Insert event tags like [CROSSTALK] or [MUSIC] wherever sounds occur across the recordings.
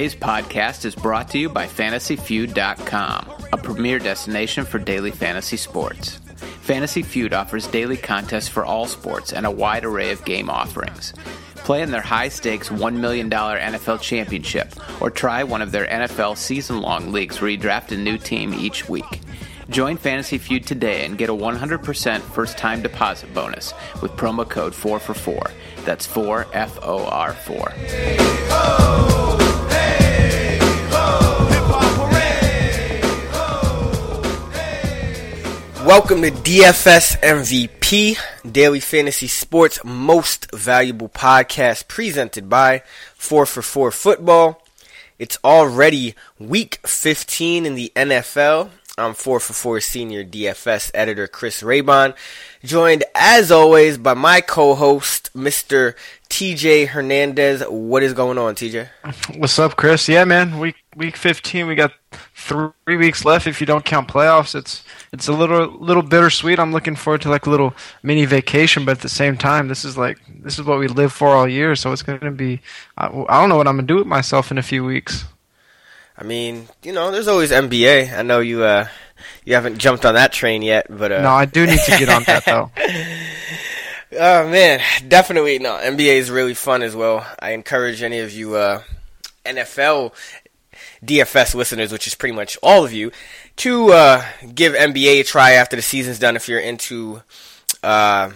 Today's podcast is brought to you by FantasyFeud.com, a premier destination for daily fantasy sports. Fantasy Feud offers daily contests for all sports and a wide array of game offerings. Play in their high stakes $1 million NFL championship or try one of their NFL season long leagues where you draft a new team each week. Join Fantasy Feud today and get a 100% first time deposit bonus with promo code 4 for 4. That's 4 F O R 4. Welcome to DFS MVP, Daily Fantasy Sports Most Valuable Podcast, presented by 4 for 4 Football. It's already week 15 in the NFL. I'm 4 for 4 senior DFS editor Chris Raybon, joined as always by my co-host Mr. TJ Hernandez. What is going on, TJ? What's up, Chris? Yeah, man. Week week 15, we got three weeks left if you don't count playoffs. It's it's a little little bittersweet. I'm looking forward to like a little mini vacation, but at the same time, this is like this is what we live for all year. So it's going to be. I, I don't know what I'm going to do with myself in a few weeks. I mean, you know, there's always NBA. I know you uh you haven't jumped on that train yet, but uh... no, I do need to get on that though. [LAUGHS] oh man, definitely no. NBA is really fun as well. I encourage any of you uh, NFL DFS listeners, which is pretty much all of you, to uh, give NBA a try after the season's done if you're into uh,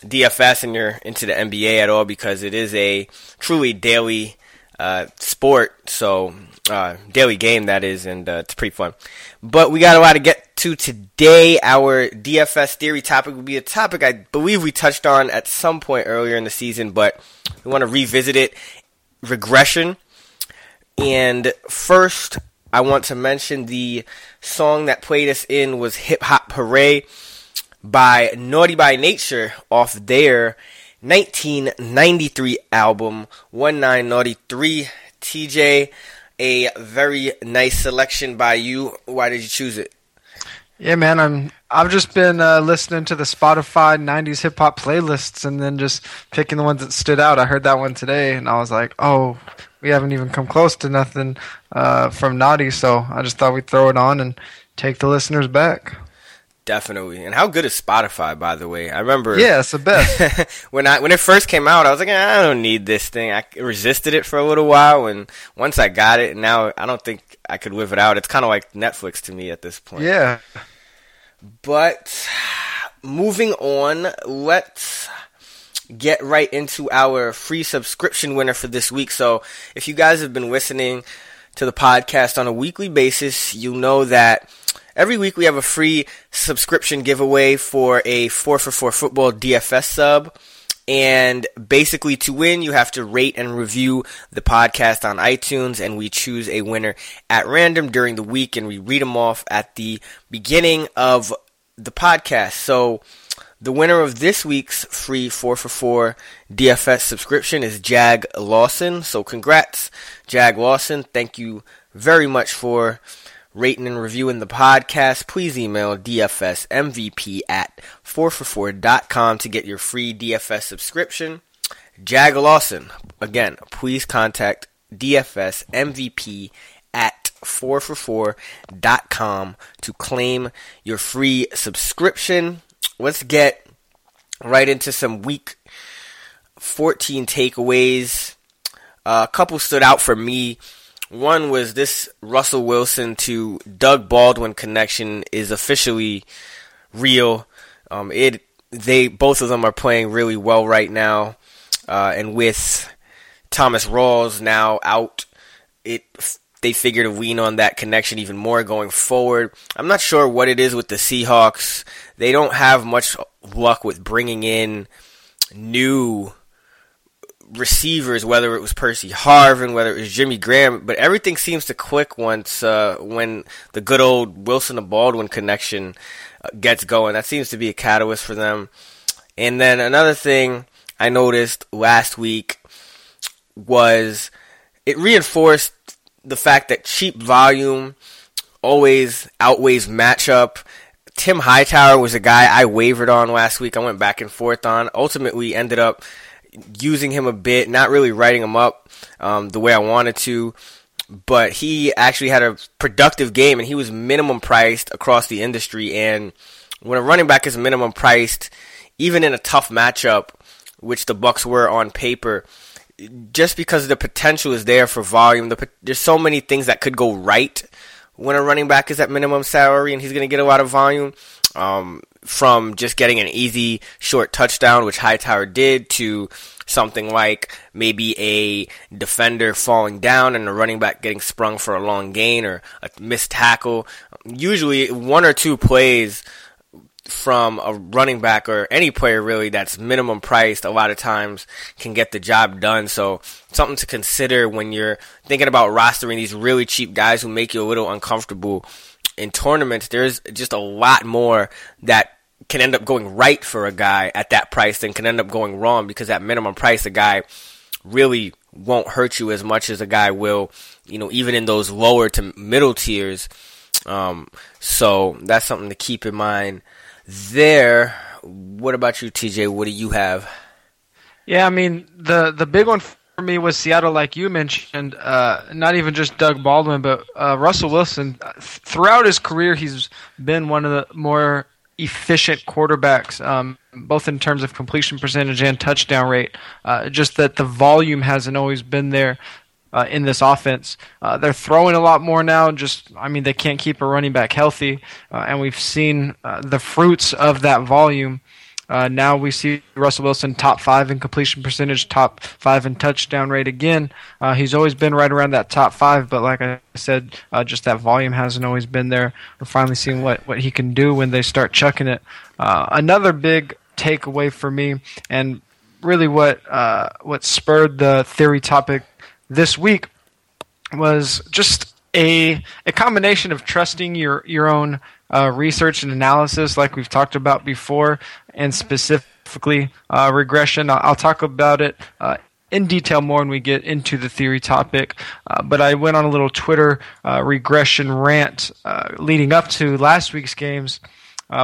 DFS and you're into the NBA at all, because it is a truly daily uh, sport. So uh, daily game that is, and uh, it's pretty fun. But we got a lot to get to today. Our DFS theory topic will be a topic I believe we touched on at some point earlier in the season, but we want to revisit it. Regression. And first, I want to mention the song that played us in was Hip Hop Hooray by Naughty by Nature off their 1993 album 19 Naughty III. TJ, a very nice selection by you. Why did you choose it? Yeah, man, I'm I've just been uh, listening to the Spotify '90s hip hop playlists and then just picking the ones that stood out. I heard that one today, and I was like, "Oh, we haven't even come close to nothing uh, from Naughty." So I just thought we'd throw it on and take the listeners back. Definitely. And how good is Spotify, by the way? I remember. Yeah, it's the best. [LAUGHS] when I when it first came out, I was like, I don't need this thing. I resisted it for a little while, and once I got it, now I don't think I could live without it out. It's kind of like Netflix to me at this point. Yeah. But moving on, let's get right into our free subscription winner for this week. So, if you guys have been listening to the podcast on a weekly basis, you know that Every week we have a free subscription giveaway for a 4 for 4 football DFS sub. And basically, to win, you have to rate and review the podcast on iTunes, and we choose a winner at random during the week, and we read them off at the beginning of the podcast. So, the winner of this week's free 4 for 4 DFS subscription is Jag Lawson. So, congrats, Jag Lawson. Thank you very much for rating and reviewing the podcast, please email dfsmvp at 4for4.com to get your free DFS subscription. Jag Lawson, again, please contact dfsmvp at 4for4.com to claim your free subscription. Let's get right into some week 14 takeaways. Uh, a couple stood out for me. One was this Russell Wilson to Doug Baldwin connection is officially real. Um, it they both of them are playing really well right now, uh, and with Thomas Rawls now out, it they figure to lean on that connection even more going forward. I'm not sure what it is with the Seahawks. They don't have much luck with bringing in new receivers, whether it was Percy Harvin, whether it was Jimmy Graham, but everything seems to click once uh, when the good old Wilson to Baldwin connection uh, gets going. That seems to be a catalyst for them. And then another thing I noticed last week was it reinforced the fact that cheap volume always outweighs matchup. Tim Hightower was a guy I wavered on last week. I went back and forth on. Ultimately, ended up using him a bit, not really writing him up um, the way I wanted to. but he actually had a productive game and he was minimum priced across the industry. And when a running back is minimum priced, even in a tough matchup, which the Bucs were on paper, just because the potential is there for volume, the, there's so many things that could go right when a running back is at minimum salary and he's going to get a lot of volume. Um, from just getting an easy short touchdown, which Hightower did, to something like maybe a defender falling down and a running back getting sprung for a long gain or a missed tackle. Usually, one or two plays from a running back or any player really that's minimum priced a lot of times can get the job done. So something to consider when you're thinking about rostering these really cheap guys who make you a little uncomfortable in tournaments. There's just a lot more that can end up going right for a guy at that price than can end up going wrong because at minimum price a guy really won't hurt you as much as a guy will, you know, even in those lower to middle tiers. Um, so that's something to keep in mind there. What about you, TJ? What do you have? Yeah, I mean the the big one for me was Seattle, like you mentioned. Uh, not even just Doug Baldwin, but uh, Russell Wilson. Throughout his career, he's been one of the more efficient quarterbacks, um, both in terms of completion percentage and touchdown rate. Uh, just that the volume hasn't always been there. Uh, in this offense. Uh, they're throwing a lot more now. Just, I mean, they can't keep a running back healthy, uh, and we've seen uh, the fruits of that volume. Uh, now we see Russell Wilson top five in completion percentage, top five in touchdown rate again. Uh, he's always been right around that top five, but like I said, just that volume hasn't always been there. We're finally seeing what, what he can do when they start chucking it. another big takeaway for me, and really what what spurred the theory topic this week was just a a combination of trusting your your own uh, research and analysis, like we've talked about before, and specifically uh, regression. I'll, I'll, talk about it uh, in detail more when we get into the theory topic. Uh, but I went on a little Twitter uh, regression rant uh, leading up to last week's games,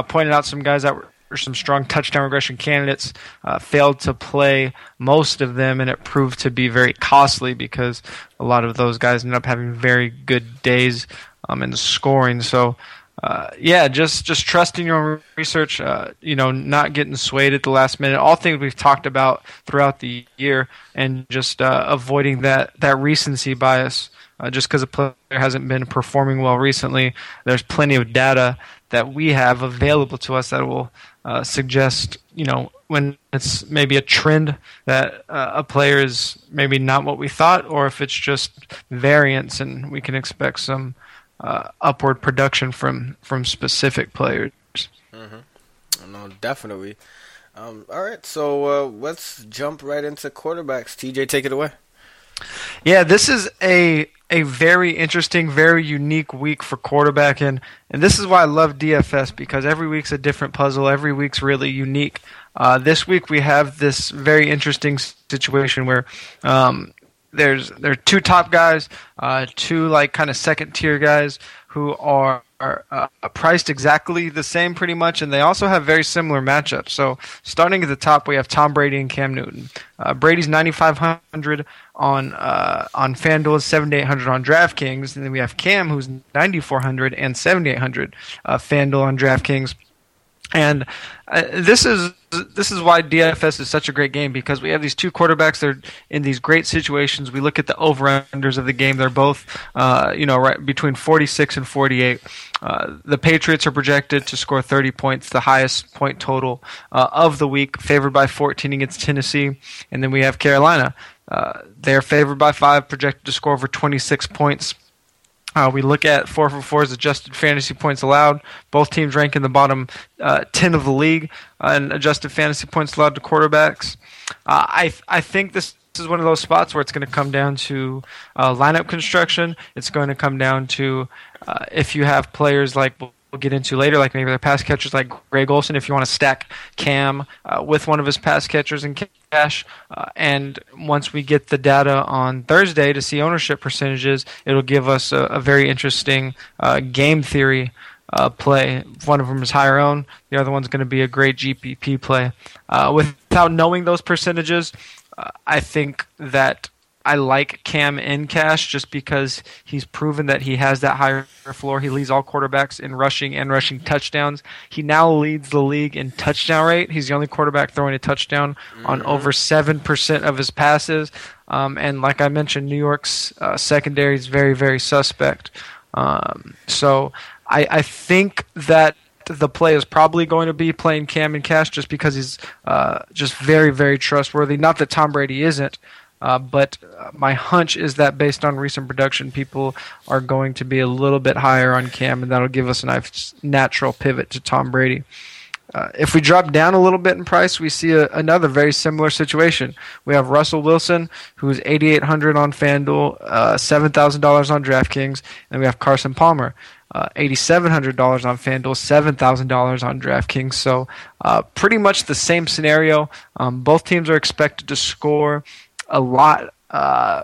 pointed out some guys that were some strong touchdown regression candidates uh, failed to play most of them, and it proved to be very costly because a lot of those guys ended up having very good days um, in scoring. So, uh, yeah, just just trusting your own research. Uh, you know, not getting swayed at the last minute. All things we've talked about throughout the year, and just uh, avoiding that that recency bias. Uh, just because a player hasn't been performing well recently, there's plenty of data that we have available to us that will uh, suggest, you know, when it's maybe a trend that uh, a player is maybe not what we thought, or if it's just variance and we can expect some uh, upward production from from specific players. Mm-hmm. No, definitely. Um, all right, so uh, let's jump right into quarterbacks. TJ, take it away. Yeah, this is a a very interesting, very unique week for quarterback, and and this is why I love DFS because every week's a different puzzle. Every week's really unique. Uh, this week we have this very interesting situation where um, there's there are two top guys, uh, two like kind of second tier guys who are are uh, priced exactly the same pretty much, and they also have very similar matchups. So starting at the top, we have Tom Brady and Cam Newton. Uh, Brady's 9,500 on uh, on FanDuel, 7,800 on DraftKings, and then we have Cam who's 9,400 and 7,800 uh, FanDuel on DraftKings. And uh, this is this is why DFS is such a great game because we have these two quarterbacks. They're in these great situations. We look at the over unders of the game. They're both, uh, you know, right between 46 and 48. Uh, the Patriots are projected to score 30 points, the highest point total uh, of the week, favored by 14 against Tennessee. And then we have Carolina. Uh, they're favored by five, projected to score over 26 points. Uh, we look at 4 for 4's adjusted fantasy points allowed. Both teams rank in the bottom uh, 10 of the league in adjusted fantasy points allowed to quarterbacks. Uh, I, I think this is one of those spots where it's going to come down to uh, lineup construction. It's going to come down to uh, if you have players like we'll get into later, like maybe their pass catchers like Greg Olsen, if you want to stack Cam uh, with one of his pass catchers in cash. Uh, and once we get the data on Thursday to see ownership percentages, it'll give us a, a very interesting uh, game theory. Uh, play. One of them is higher own. The other one's going to be a great GPP play. Uh, without knowing those percentages, uh, I think that I like Cam in cash just because he's proven that he has that higher floor. He leads all quarterbacks in rushing and rushing touchdowns. He now leads the league in touchdown rate. He's the only quarterback throwing a touchdown mm-hmm. on over 7% of his passes. Um, and like I mentioned, New York's uh, secondary is very, very suspect. Um, so I, I think that the play is probably going to be playing Cam and Cash just because he's uh, just very, very trustworthy. Not that Tom Brady isn't, uh, but uh, my hunch is that based on recent production, people are going to be a little bit higher on Cam, and that'll give us a nice natural pivot to Tom Brady. Uh, if we drop down a little bit in price, we see a, another very similar situation. We have Russell Wilson, who's 8,800 on FanDuel, uh, $7,000 on DraftKings, and we have Carson Palmer, uh, $8,700 on FanDuel, $7,000 on DraftKings. So, uh, pretty much the same scenario. Um, both teams are expected to score a lot. Uh,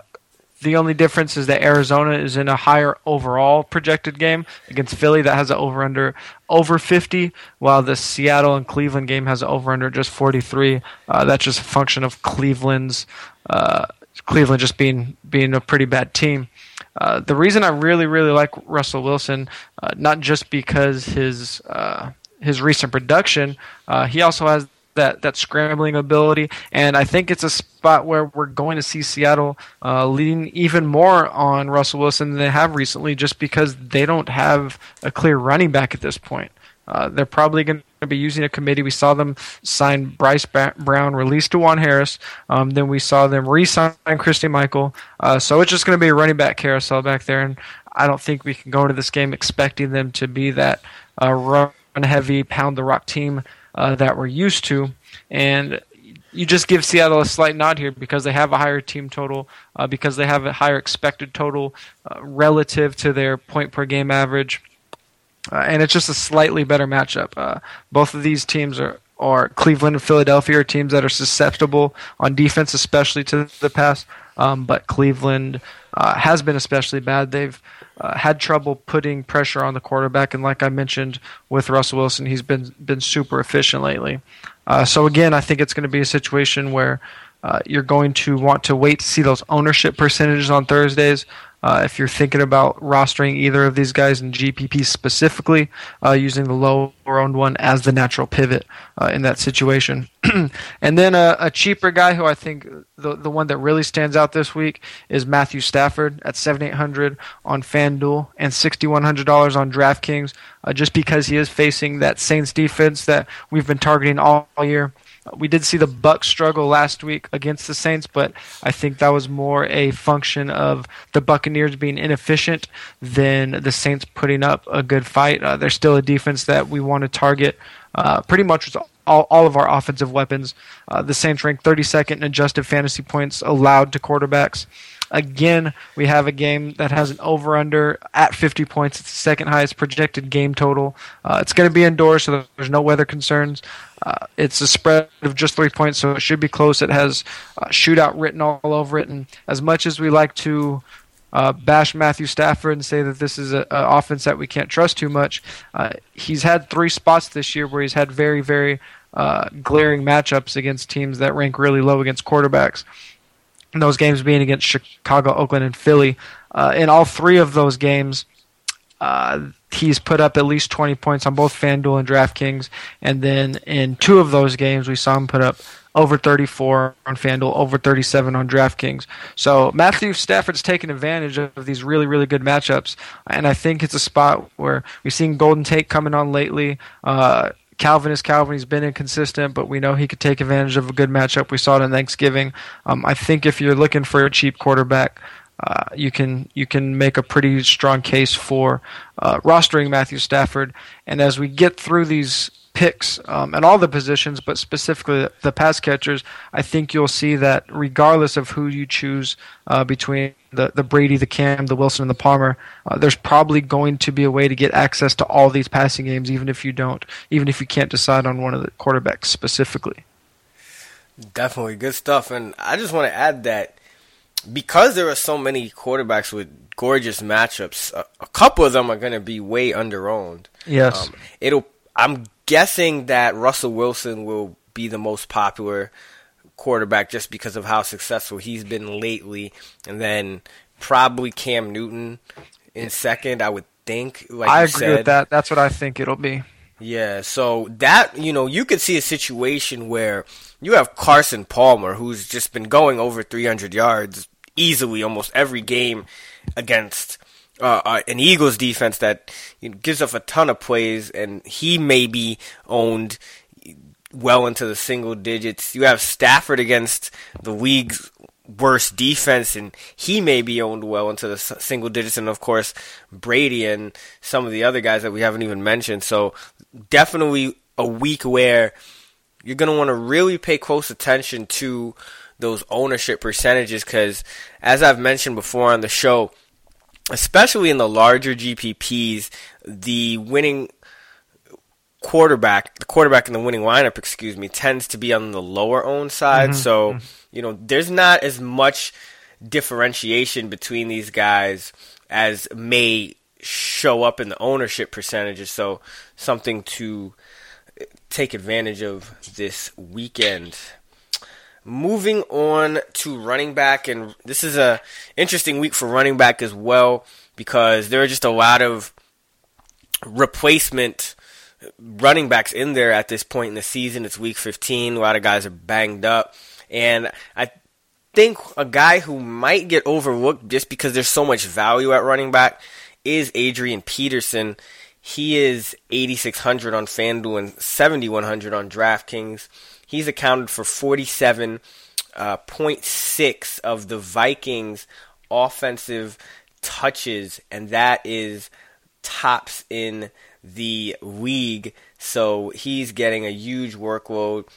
the only difference is that Arizona is in a higher overall projected game against Philly that has an over under over 50, while the Seattle and Cleveland game has an over under just 43. Uh, that's just a function of Cleveland's uh, Cleveland just being being a pretty bad team. Uh, the reason I really really like Russell Wilson, uh, not just because his uh, his recent production, uh, he also has that that scrambling ability, and I think it's a spot where we're going to see Seattle uh, lean even more on Russell Wilson than they have recently, just because they don't have a clear running back at this point. Uh, they're probably going to be using a committee. We saw them sign Bryce Brown, release DuJuan Harris. Um, then we saw them re-sign Christine Michael. Uh, so it's just going to be a running back carousel back there, and I don't think we can go into this game expecting them to be that uh, run-heavy, pound-the-rock team uh, that we're used to. And you just give Seattle a slight nod here because they have a higher team total, uh, because they have a higher expected total uh, relative to their point per game average. Uh, and it's just a slightly better matchup. Uh, both of these teams are, are Cleveland and Philadelphia are teams that are susceptible on defense, especially to the pass. Um, but Cleveland uh, has been especially bad. They've uh, had trouble putting pressure on the quarterback, and like I mentioned with Russell Wilson, he's been been super efficient lately. Uh, so again, I think it's going to be a situation where uh, you're going to want to wait to see those ownership percentages on Thursdays. Uh, if you're thinking about rostering either of these guys in GPP specifically, uh, using the lower owned one as the natural pivot uh, in that situation. [CLEARS THROAT] and then a, cheaper guy who I think the the one that really stands out this week is Matthew Stafford at 7800 on FanDuel and $6100 on DraftKings uh, just because he is facing that Saints defense that we've been targeting all year. We did see the Bucs struggle last week against the Saints, but I think that was more a function of the Buccaneers being inefficient than the Saints putting up a good fight. Uh, they're still a defense that we want to target uh, pretty much all, all of our offensive weapons. Uh, the Saints rank 32nd in adjusted fantasy points allowed to quarterbacks. Again, we have a game that has an over under at 50 points. It's the second highest projected game total. Uh, it's going to be indoors, so there's no weather concerns. Uh, it's a spread of just three points, so it should be close. It has uh, shootout written all over it. And as much as we like to uh, bash Matthew Stafford and say that this is an offense that we can't trust too much, uh, he's had three spots this year where he's had very, very uh, glaring matchups against teams that rank really low against quarterbacks those games being against Chicago, Oakland, and Philly. Uh, in all three of those games, uh, he's put up at least 20 points on both FanDuel and DraftKings. And then in two of those games, we saw him put up over 34 on FanDuel, over 37 on DraftKings. So Matthew Stafford's taking advantage of these really, really good matchups. And I think it's a spot where we've seen Golden Tate coming on lately. Uh, Calvin is Calvin. He's been inconsistent, but we know he could take advantage of a good matchup. We saw it on Thanksgiving. Um, I think if you're looking for a cheap quarterback, uh, you can you can make a pretty strong case for uh, rostering Matthew Stafford. And as we get through these picks um, and all the positions, but specifically the pass catchers, I think you'll see that regardless of who you choose uh, between the, the Brady, the Cam, the Wilson, and the Palmer, uh, there's probably going to be a way to get access to all these passing games, even if you don't, even if you can't decide on one of the quarterbacks specifically. Definitely good stuff, and I just want to add that because there are so many quarterbacks with gorgeous matchups, a, a couple of them are going to be way underowned. Yes, um, it'll. I'm guessing that Russell Wilson will be the most popular quarterback just because of how successful he's been lately, and then probably Cam Newton in second. I would think. Like I agree said. with that. That's what I think it'll be. Yeah, so that you know, you could see a situation where you have Carson Palmer, who's just been going over 300 yards easily almost every game against uh, uh, an Eagles defense that you know, gives up a ton of plays, and he may be owned well into the single digits. You have Stafford against the league's worst defense, and he may be owned well into the single digits, and of course Brady and some of the other guys that we haven't even mentioned. So definitely a week where you're going to want to really pay close attention to those ownership percentages because, as I've mentioned before on the show, especially in the larger GPPs, the winning quarterback, the quarterback in the winning lineup, excuse me, tends to be on the lower owned side. Mm-hmm. So, mm-hmm. you know, there's not as much differentiation between these guys as may show up in the ownership percentages. So, something to take advantage of this weekend. Moving on to running back, and this is a interesting week for running back as well because there are just a lot of replacement running backs in there at this point in the season. It's week 15. A lot of guys are banged up, and I think a guy who might get overlooked just because there's so much value at running back is Adrian Peterson. He is 8,600 on FanDuel and 7,100 on DraftKings. He's accounted for 47.6 uh, of the Vikings' offensive touches, and that is tops in the league. So he's getting a huge workload.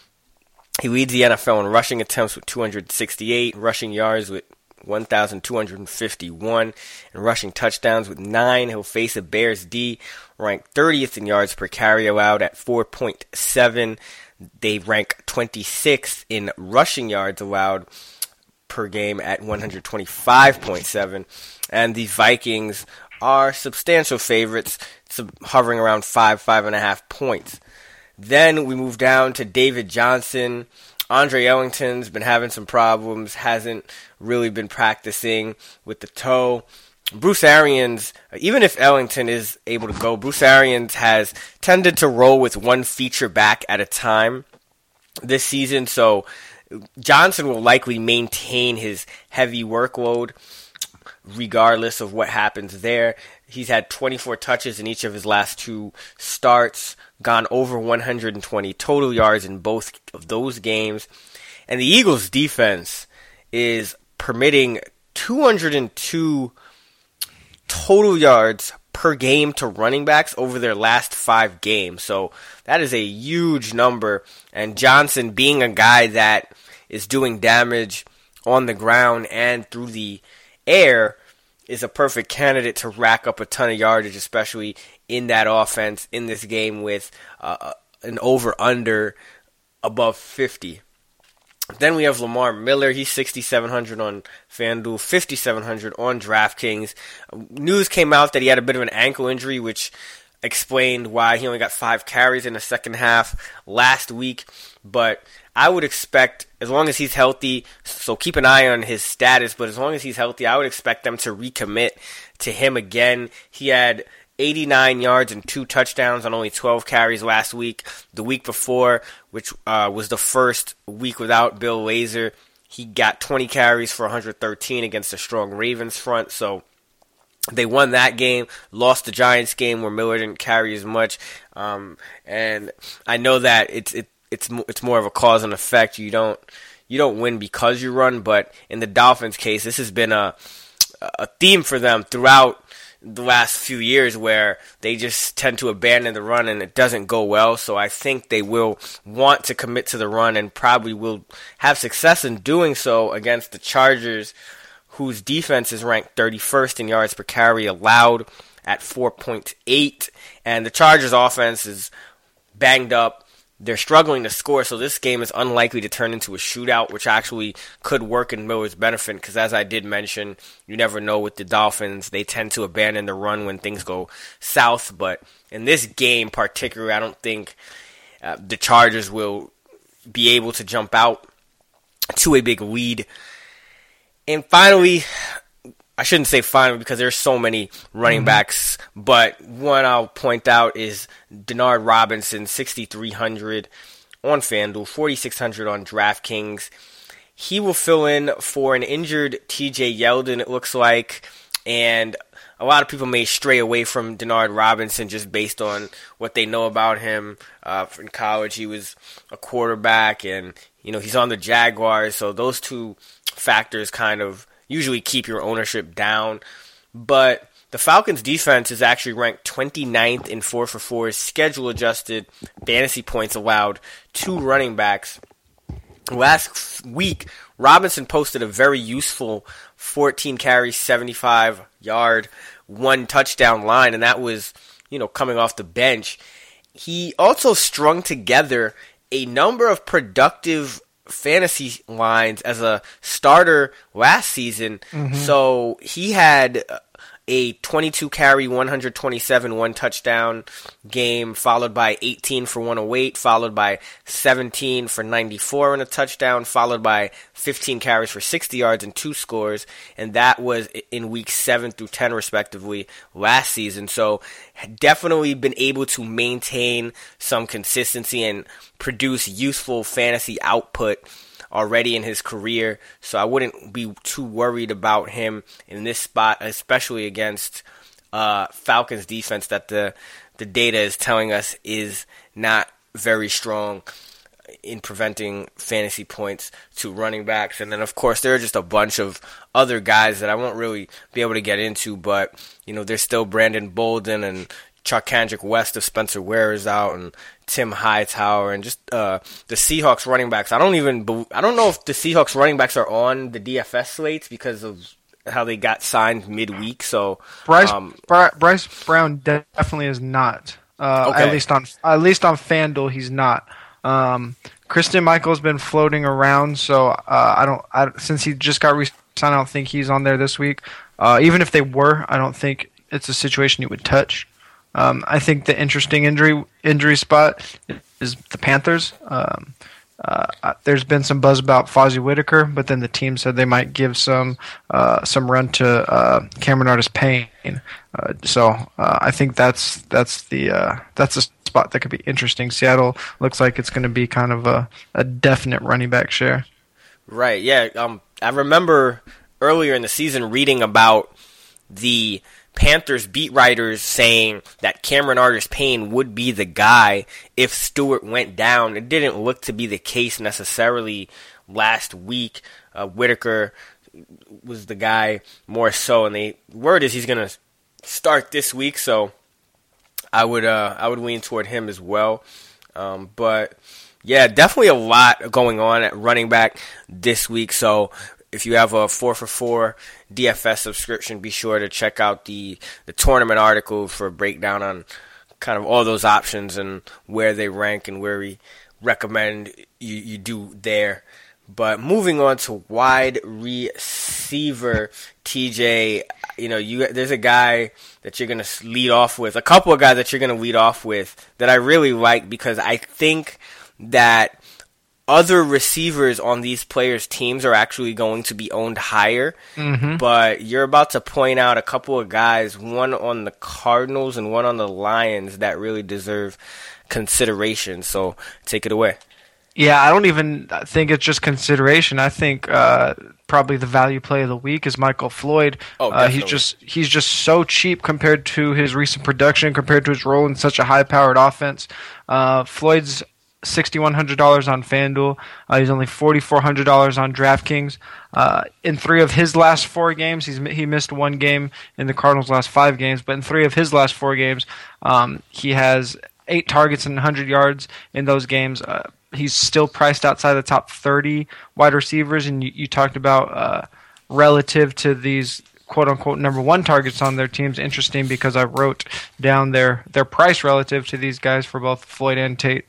He leads the NFL in rushing attempts with 268, rushing yards with 1,251, and rushing touchdowns with 9. He'll face a Bears D ranked 30th in yards per carry allowed at 4.7. They rank 26th in rushing yards allowed per game at 125.7. And the Vikings are substantial favorites, hovering around five, five and a half points. Then we move down to David Johnson. Andre Ellington's been having some problems, hasn't really been practicing with the toe. Bruce Arians, even if Ellington is able to go, Bruce Arians has tended to roll with one feature back at a time this season, so Johnson will likely maintain his heavy workload regardless of what happens there. He's had 24 touches in each of his last two starts, gone over 120 total yards in both of those games. And the Eagles' defense is permitting 202 total yards per game to running backs over their last five games. So that is a huge number. And Johnson, being a guy that is doing damage on the ground and through the air, is a perfect candidate to rack up a ton of yardage, especially in that offense in this game with uh, an over under above 50. Then we have Lamar Miller. He's 6,700 on FanDuel, 5,700 on DraftKings. News came out that he had a bit of an ankle injury, which explained why he only got five carries in the second half last week. But I would expect, as long as he's healthy, so keep an eye on his status, but as long as he's healthy, I would expect them to recommit to him again. He had 89 yards and two touchdowns on only 12 carries last week. The week before, which uh, was the first week without Bill Lazor, he got 20 carries for 113 against a strong Ravens front. So they won that game, lost the Giants game where Miller didn't carry as much. Um, and I know that it's it, it's it's more of a cause and effect. You don't you don't win because you run, but in the Dolphins case, this has been a a theme for them throughout the last few years where they just tend to abandon the run and it doesn't go well. So I think they will want to commit to the run and probably will have success in doing so against the Chargers, whose defense is ranked 31st in yards per carry allowed at 4.8. And the Chargers offense is banged up. They're struggling to score, so this game is unlikely to turn into a shootout, which actually could work in Miller's benefit. Because as I did mention, you never know with the Dolphins; they tend to abandon the run when things go south. But in this game, particularly, I don't think uh, the Chargers will be able to jump out to a big lead. And finally, I shouldn't say finally because there's so many running mm-hmm. backs, but one I'll point out is Denard Robinson, 6,300 on FanDuel, 4,600 on DraftKings. He will fill in for an injured TJ Yeldon, it looks like, and a lot of people may stray away from Denard Robinson just based on what they know about him. Uh, in college, he was a quarterback, and you know he's on the Jaguars, so those two factors kind of usually keep your ownership down. But the Falcons defense is actually ranked 29th in 4 for 4 schedule adjusted fantasy points allowed to running backs. Last week, Robinson posted a very useful 14 carries, 75 yard, one touchdown line, and that was, you know, coming off the bench. He also strung together a number of productive fantasy lines as a starter last season. Mm-hmm. So he had a 22 carry, 127, one touchdown game, followed by 18 for 108, followed by 17 for 94 and a touchdown, followed by 15 carries for 60 yards and two scores. And that was in weeks 7 through 10, respectively, last season. So definitely been able to maintain some consistency and produce useful fantasy output already in his career, so I wouldn't be too worried about him in this spot, especially against uh, Falcons defense that the the data is telling us is not very strong in preventing fantasy points to running backs. And then, of course, there are just a bunch of other guys that I won't really be able to get into, but, you know, there's still Brandon Bolden and Charcandrick West of Spencer Ware is out, and Tim Hightower, and just uh, the Seahawks running backs. I don't even I don't know if the Seahawks running backs are on the DFS slates because of how they got signed midweek. So Bryce um, Bryce Brown definitely is not. Uh, okay. At least on at least on FanDuel, he's not. Um, Christine Michael's been floating around, so uh, I don't. I, since he just got re-signed, I don't think he's on there this week. Uh, even if they were, I don't think it's a situation you would touch. Um, I think the interesting injury injury spot is the Panthers. Um, uh, uh, there's been some buzz about Fozzy Whittaker, but then the team said they might give some uh, some run to uh, Cameron Artis-Payne. Uh, so uh, I think that's that's the that's a spot that could be interesting. Seattle looks like it's going to be kind of a, a definite running back share. Right. Yeah. Um. I remember earlier in the season reading about the Panthers beat writers saying that Cameron Artis-Payne would be the guy if Stewart went down. It didn't look to be the case necessarily last week. Uh, Whittaker was the guy more so, and the word is he's going to start this week. So I would uh, I would lean toward him as well. Um, but yeah, definitely a lot going on at running back this week. So if you have a four for four DFS subscription, be sure to check out the the tournament article for a breakdown on kind of all those options and where they rank and where we recommend you, you do there. But moving on to wide receiver, TJ, you know, you there's a guy that you're gonna lead off with, a couple of guys that you're gonna lead off with that I really like because I think that other receivers on these players' teams are actually going to be owned higher. Mm-hmm. But you're about to point out a couple of guys, one on the Cardinals and one on the Lions, that really deserve consideration. So take it away. Yeah, I don't even think it's just consideration. I think uh, probably the value play of the week is Michael Floyd. Oh, uh, he's just he's just so cheap compared to his recent production, compared to his role in such a high-powered offense. Uh, Floyd's $6,100 on FanDuel. Uh, he's only $4,400 on DraftKings. Uh, in three of his last four games, he's he missed one game in the Cardinals' last five games, but in three of his last four games, um, he has eight targets and 100 yards in those games. Uh, he's still priced outside the top 30 wide receivers, and you, you talked about uh, relative to these quote unquote number one targets on their teams. Interesting because I wrote down their their price relative to these guys for both Floyd and Tate.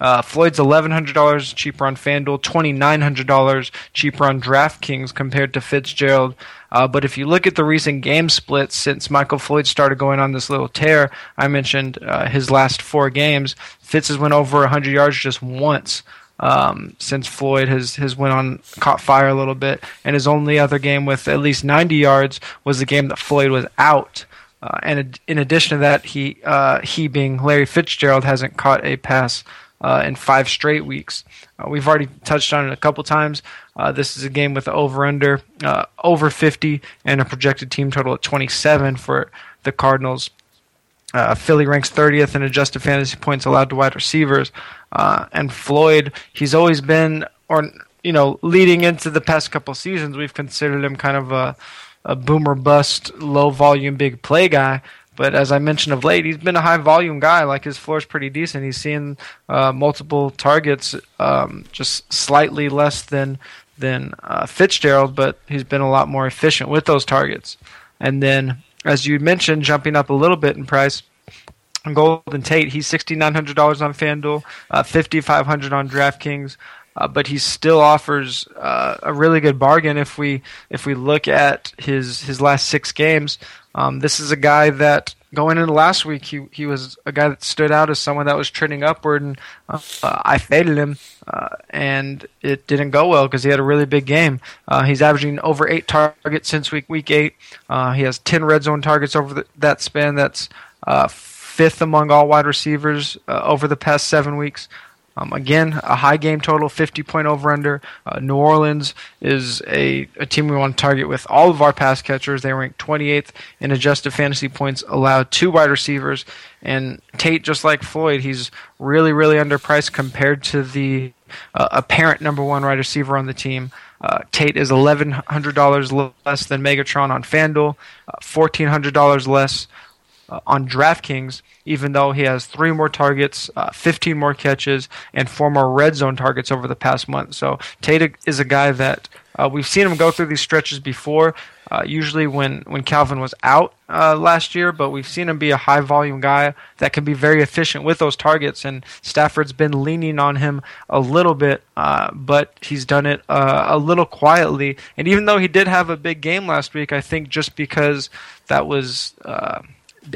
Uh, Floyd's $1,100 cheaper on FanDuel, $2,900 cheaper on DraftKings compared to Fitzgerald. Uh, but if you look at the recent game splits since Michael Floyd started going on this little tear, I mentioned uh, his last four games, Fitz has went over 100 yards just once. um, since Floyd has has went on caught fire a little bit, and his only other game with at least 90 yards was the game that Floyd was out. Uh, and in addition to that, he uh, he being Larry Fitzgerald hasn't caught a pass uh, in five straight weeks. Uh, we've already touched on it a couple times. Uh, this is a game with over under uh, over 50 and a projected team total at 27 for the Cardinals. Philly ranks 30th in adjusted fantasy points allowed to wide receivers, and Floyd he's always been or you know leading into the past couple seasons we've considered him kind of a a boomer bust, low volume, big play guy. But as I mentioned of late, he's been a high volume guy. Like his floor is pretty decent. He's seeing uh, multiple targets, um, just slightly less than than uh, Fitzgerald, but he's been a lot more efficient with those targets. And then, as you mentioned, jumping up a little bit in price, Golden Tate, he's sixty nine hundred dollars on FanDuel, uh, fifty five hundred on DraftKings uh, but he still offers uh, a really good bargain if we if we look at his his last six games. Um, this is a guy that going into last week he he was a guy that stood out as someone that was trending upward, and uh, I faded him, uh, and it didn't go well because he had a really big game. Uh, he's averaging over eight targets since week week eight. Uh, he has ten red zone targets over the, that span. That's fifth among all wide receivers over the past seven weeks. Um, again, a high game total, 50 point over under. Uh, New Orleans is a, a team we want to target with all of our pass catchers. They rank 28th in adjusted fantasy points allowed to wide receivers. And Tate, just like Floyd, he's really, really underpriced compared to the uh, apparent number one wide receiver on the team. Uh, Tate is $1,100 less than Megatron on FanDuel, uh, $1,400 less uh, on DraftKings, even though he has three more targets, uh, 15 more catches, and four more red zone targets over the past month. So Tate is a guy that uh, we've seen him go through these stretches before. Uh, usually when, when Calvin was out uh, last year, but we've seen him be a high volume guy that can be very efficient with those targets. And Stafford's been leaning on him a little bit, uh, but he's done it a little quietly. And even though he did have a big game last week, I think just because that was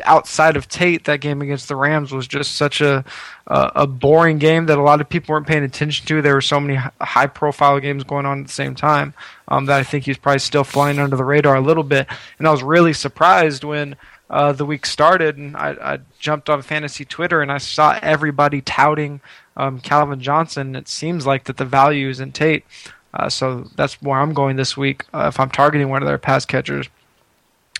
outside of Tate, that game against the Rams was just such a a, a boring game that a lot of people weren't paying attention to. There were so many high profile games going on at the same time um, that I think he's probably still flying under the radar a little bit. And I was really surprised when. Uh, the week started, and I, I, jumped on fantasy Twitter, and I saw everybody touting um, Calvin Johnson. It seems like that the value is in Tate, uh, so that's where I'm going this week. Uh, if I'm targeting one of their pass catchers,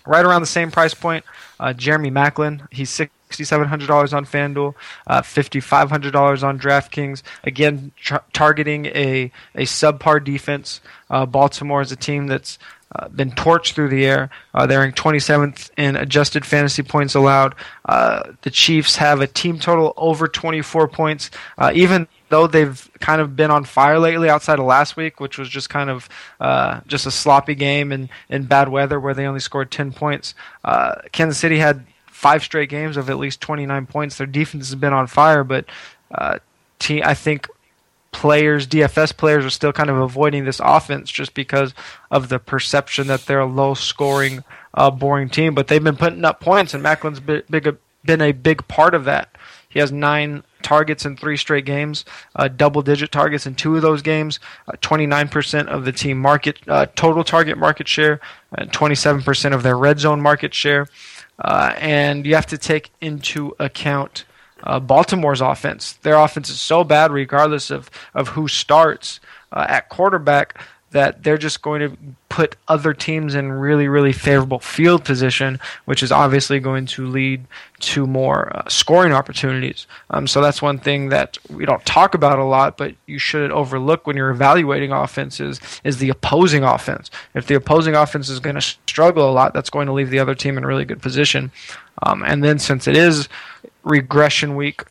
right around the same price point. Uh, Jeremy Maclin, he's $6,700 on FanDuel, uh, $5,500 on DraftKings. Again, tra- targeting a, a subpar defense. Uh, Baltimore is a team that's uh, been torched through the air. Uh, they're in 27th in adjusted fantasy points allowed. Uh, the Chiefs have a team total over 24 points. Uh, even though they've kind of been on fire lately outside of last week, which was just kind of uh, just a sloppy game and in bad weather where they only scored 10 points. Uh, Kansas City had five straight games of at least 29 points. Their defense has been on fire, but uh, I think players, DFS players, are still kind of avoiding this offense just because of the perception that they're a low scoring, uh, boring team. But they've been putting up points, and big, been a big part of that. He has nine targets in three straight games, uh, double digit targets in two of those games, uh, 29% of the team market uh, total target market share, and 27% of their red zone market share. Uh, and you have to take into account uh, Baltimore's offense. Their offense is so bad, regardless of, of who starts uh, at quarterback, that they're just going to put other teams in really, really favorable field position, which is obviously going to lead to more uh, scoring opportunities. Um, so that's one thing that we don't talk about a lot, but you shouldn't overlook when you're evaluating offenses is the opposing offense. If the opposing offense is going to struggle a lot, that's going to leave the other team in a really good position. Um, and then since it is regression week,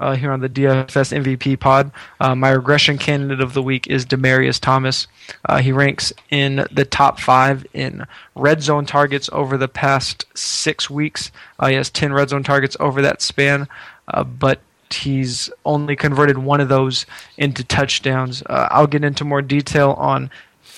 uh, here on the DFS MVP pod. Uh, my regression candidate of the week is Demaryius Thomas. Uh, he ranks in the top five in red zone targets over the past six weeks. Uh, he has 10 red zone targets over that span, uh, but he's only converted one of those into touchdowns. I'll get into more detail on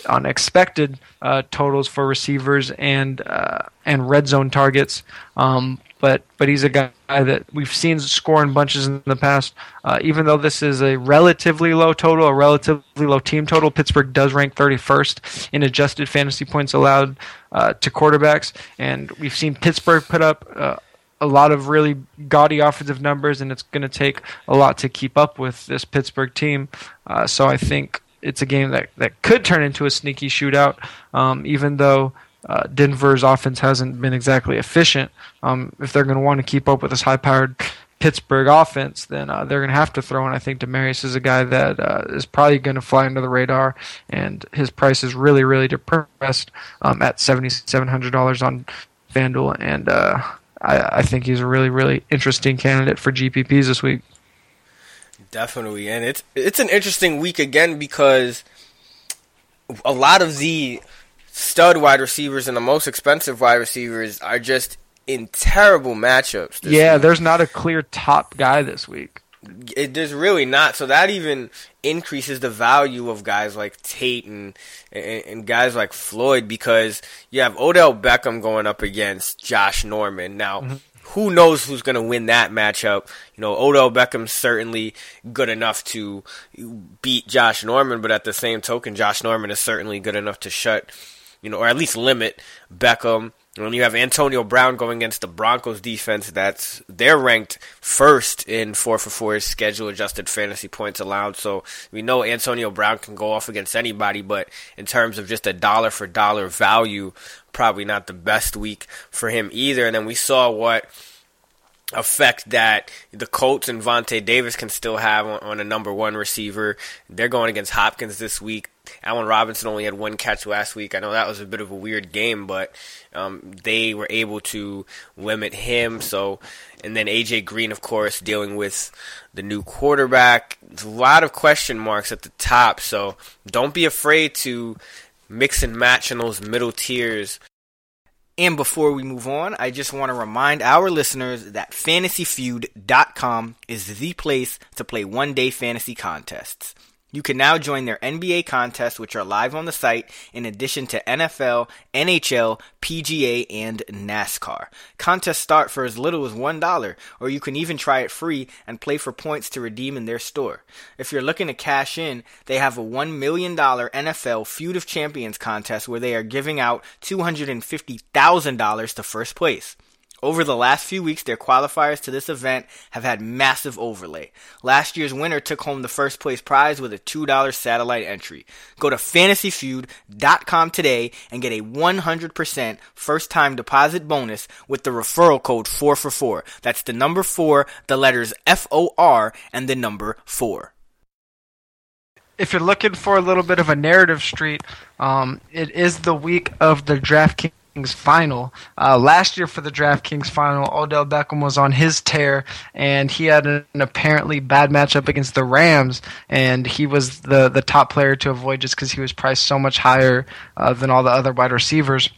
on expected uh, totals for receivers and uh, and red zone targets. Um, but but he's a guy that we've seen score in bunches in the past. Uh, even though this is a relatively low total, a relatively low team total, Pittsburgh does rank 31st in adjusted fantasy points allowed uh, to quarterbacks, and we've seen Pittsburgh put up. Uh, a lot of really gaudy offensive numbers, and it's going to take a lot to keep up with this Pittsburgh team. Uh, so I think it's a game that, that could turn into a sneaky shootout, um, even though uh, Denver's offense hasn't been exactly efficient. Um, if they're going to want to keep up with this high-powered Pittsburgh offense, then uh, they're going to have to throw in. I think Demaryius is a guy that uh, is probably going to fly under the radar, and his price is really, really depressed um, at seventy seven hundred dollars on FanDuel, and uh, I, I think he's a really, really interesting candidate for GPPs this week. Definitely, and it's it's an interesting week again because a lot of the stud wide receivers and the most expensive wide receivers are just in terrible matchups. yeah, week. there's not a clear top guy this week. It, there's really not. So that even increases the value of guys like Tate and, and, and guys like Floyd because you have Odell Beckham going up against Josh Norman. Now, mm-hmm. who knows who's going to win that matchup? You know, Odell Beckham's certainly good enough to beat Josh Norman, but at the same token, Josh Norman is certainly good enough to shut, you know, or at least limit Beckham when you have Antonio Brown going against the Broncos defense, that's they're ranked first in four for four schedule adjusted fantasy points allowed. So we know Antonio Brown can go off against anybody, but in terms of just a dollar for dollar value, probably not the best week for him either. And then we saw what effect that the Colts and Vontae Davis can still have on, on, a number one receiver. They're going against Hopkins this week. Allen Robinson only had one catch last week. I know that was a bit of a weird game, but um, they were able to limit him. So, and then AJ Green, of course, dealing with the new quarterback. A lot of question marks at the top. So, don't be afraid to mix and match in those middle tiers and before we move on, I just want to remind our listeners that fantasyfeud.com is the place to play one day fantasy contests. You can now join their NBA contests, which are live on the site, in addition to NFL, NHL, PGA, and NASCAR. Contests start for as little as $1, or you can even try it free and play for points to redeem in their store. If you're looking to cash in, they have a $1 million NFL Feud of Champions contest where they are giving out $250,000 to first place. Over the last few weeks, their qualifiers to this event have had massive overlay. Last year's winner took home the first place prize with a $2 satellite entry. Go to fantasyfeud.com today and get a 100% first time deposit bonus with the referral code 4 for 4. That's the number 4, the letters F O R, and the number 4 if you're looking for a little bit of a narrative street, um, it is the week of the DraftKings final. Uh, last year for the DraftKings final, Odell Beckham was on his tear, and he had an apparently bad matchup against the Rams, and he was the the top player to avoid just because he was priced so much higher uh, than all the other wide receivers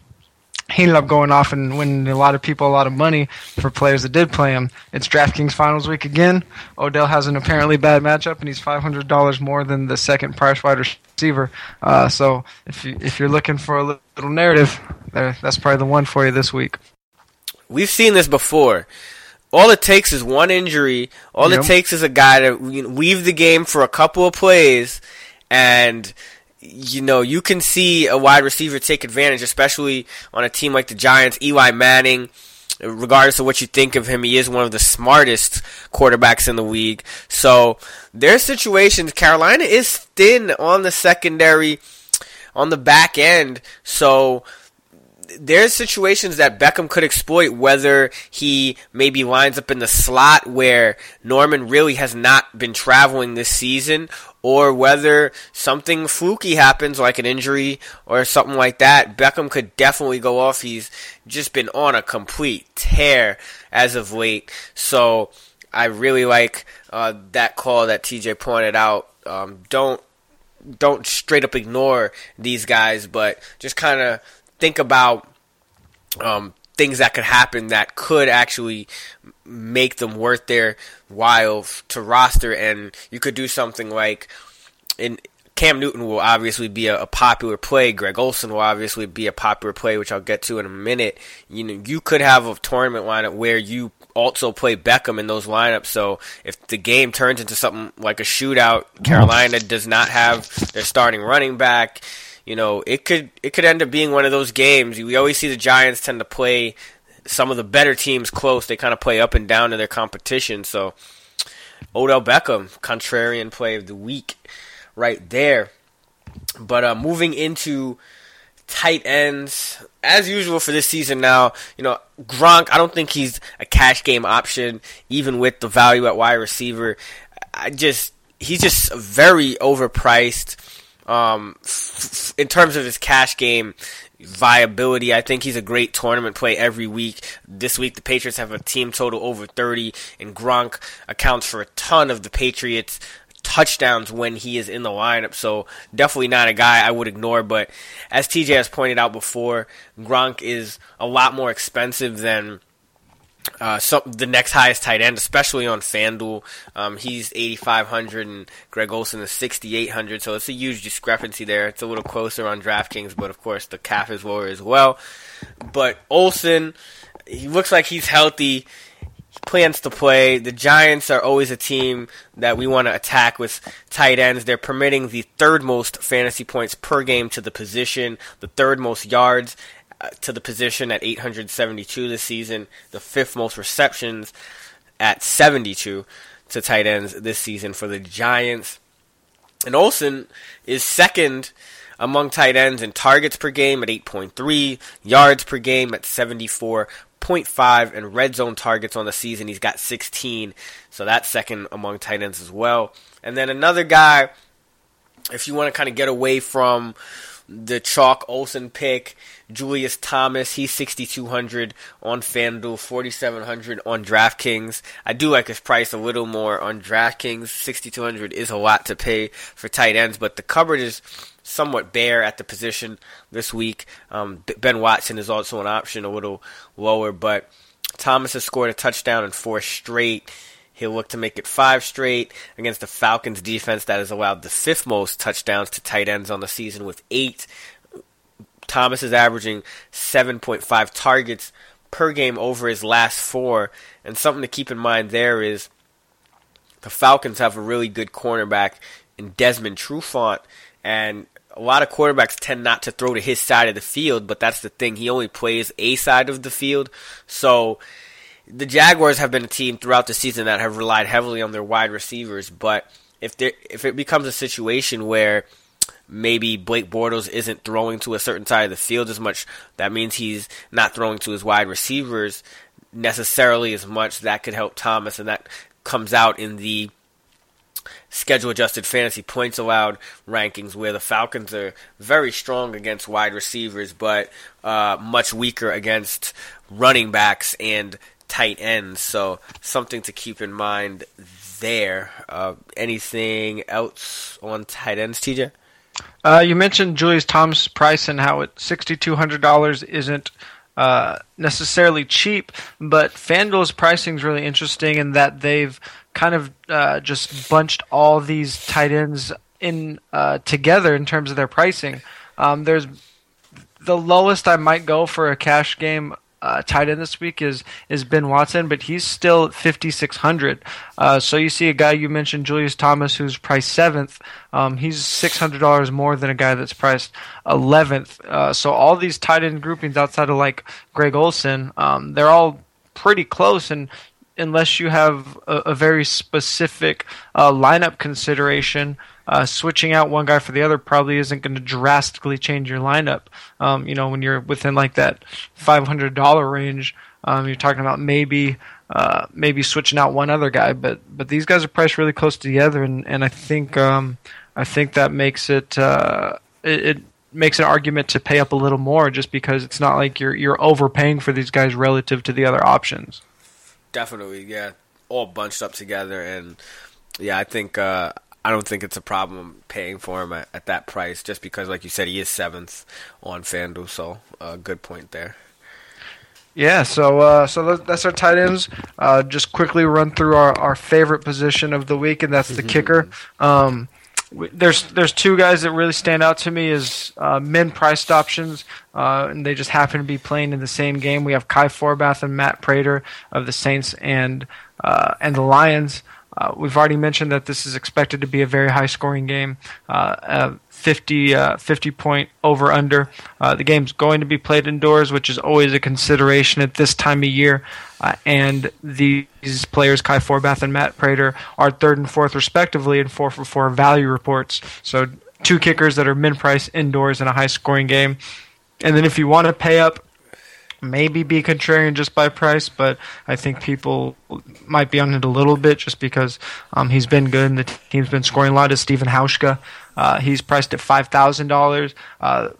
he ended up going off and winning a lot of people a lot of money for players that did play him. It's DraftKings Finals week again. Odell has an apparently bad matchup, and he's five hundred dollars more than the second price wide receiver. Uh, so if you if you're looking for a little narrative, that's probably the one for you this week. We've seen this before. All it takes is one injury. All yep. it takes is a guy to weave the game for a couple of plays, and you know, you can see a wide receiver take advantage, especially on a team like the Giants. Eli Manning, regardless of what you think of him, he is one of the smartest quarterbacks in the league. So there's situations. Carolina is thin on the secondary, on the back end. So there's situations that Beckham could exploit, whether he maybe lines up in the slot where Norman really has not been traveling this season, or whether something fluky happens, like an injury or something like that. Beckham could definitely go off. He's just been on a complete tear as of late. So I really like uh, that call that TJ pointed out. Um, don't don't straight up ignore these guys, but just kind of think about um, things that could happen that could actually make them worth their while to roster. And you could do something like in Cam Newton will obviously be a, a, popular play. Greg Olsen will obviously be a popular play, which I'll get to in a minute. You know, you could have a tournament lineup where you also play Beckham in those lineups. So if the game turns into something like a shootout, Carolina does not have their starting running back. You know, it could it could end up being one of those games. We always see the Giants tend to play some of the better teams close. They kind of play up and down to their competition. So Odell Beckham, contrarian play of the week right there. But uh, moving into tight ends, as usual for this season now, you know, Gronk, I don't think he's a cash game option, even with the value at wide receiver. I just, he's just very overpriced. Um, f- in terms of his cash game viability, I think he's a great tournament play every week. This week, the Patriots have a team total over 30, and Gronk accounts for a ton of the Patriots' touchdowns when he is in the lineup. So definitely not a guy I would ignore. But as TJ has pointed out before, Gronk is a lot more expensive than. Uh, some, the next highest tight end, especially on FanDuel, um, he's 8,500 and Greg Olsen is 6,800. So it's a huge discrepancy there. It's a little closer on DraftKings, but of course the cap is lower as well. But Olsen, he looks like he's healthy plans to play. The Giants are always a team that we want to attack with tight ends. They're permitting the third most fantasy points per game to the position, the third most yards to the position at 872 this season, the fifth most receptions at 72 to tight ends this season for the Giants. And Olsen is second among tight ends in targets per game at 8.3, yards per game at 74.5, and red zone targets on the season. He's got 16, so that's second among tight ends as well. And then another guy, if you want to kind of get away from the chalk Olsen pick, Julius Thomas, he's 6,200 on FanDuel, 4,700 on DraftKings. I do like his price a little more on DraftKings. 6,200 is a lot to pay for tight ends, but the cupboard is somewhat bare at the position this week. Um, ben Watson is also an option, a little lower, but Thomas has scored a touchdown in four straight. He'll look to make it five straight against the Falcons defense that has allowed the fifth most touchdowns to tight ends on the season with eight. Thomas is averaging 7.5 targets per game over his last four. And something to keep in mind there is the Falcons have a really good cornerback in Desmond Trufant. And a lot of quarterbacks tend not to throw to his side of the field, but that's the thing. He only plays a side of the field. So the Jaguars have been a team throughout the season that have relied heavily on their wide receivers, but if there if it becomes a situation where maybe Blake Bortles isn't throwing to a certain side of the field as much, that means he's not throwing to his wide receivers necessarily as much. That could help Thomas, and that comes out in the schedule adjusted fantasy points allowed rankings where the Falcons are very strong against wide receivers, but uh, much weaker against running backs and tight ends. So something to keep in mind there. Uh, anything else on tight ends, TJ? Uh, you mentioned Julius Thomas' price and how hundred dollars isn't uh, necessarily cheap, but FanDuel's pricing is really interesting in that they've kind of uh, just bunched all these tight ends in uh, together in terms of their pricing. Um, there's the lowest I might go for a cash game uh, tight end this week is is Ben Watson, but he's still six hundred. Uh, so you see a guy you mentioned, Julius Thomas, who's priced seventh. Um, he's six hundred dollars more than a guy that's priced eleventh. Uh, so all these tight end groupings outside of like Greg Olsen, um, they're all pretty close, and unless you have a, a very specific uh, lineup consideration, uh, switching out one guy for the other probably isn't going to drastically change your lineup. Um, you know, when you're within like that five hundred dollar range, um, you're talking about maybe uh, maybe switching out one other guy. But but these guys are priced really close together, and and I think um, I think that makes it, uh, it, it makes an argument to pay up a little more just because it's not like you're you're overpaying for these guys relative to the other options. Definitely, yeah, all bunched up together, and yeah, I think uh, I don't think it's a problem paying for him at, at, that price, just because, like you said, he is seventh on FanDuel. So, uh, good point there. Yeah, so uh, so that's our tight ends. Uh, just quickly run through our, our favorite position of the week, and that's the mm-hmm. [LAUGHS] kicker. Um, there's there's two guys that really stand out to me as uh, min priced options, uh, and they just happen to be playing in the same game. We have Kai Forbath and Matt Prater of the Saints and uh, and the Lions. Uh, we've already mentioned that this is expected to be a very high scoring game. Uh, 50, uh, 50 point over under. Uh, the game's going to be played indoors, which is always a consideration at this time of year. Uh, and these players, Kai Forbath and Matt Prater, are third and fourth respectively in four for four value reports. So two kickers that are min price indoors in a high scoring game. And then if you want to pay up, maybe be contrarian just by price, but I think people might be on it a little bit just because um, he's been good and the team's been scoring a lot. Is Stephen Hauschka? Uh, he's priced at five thousand uh, dollars.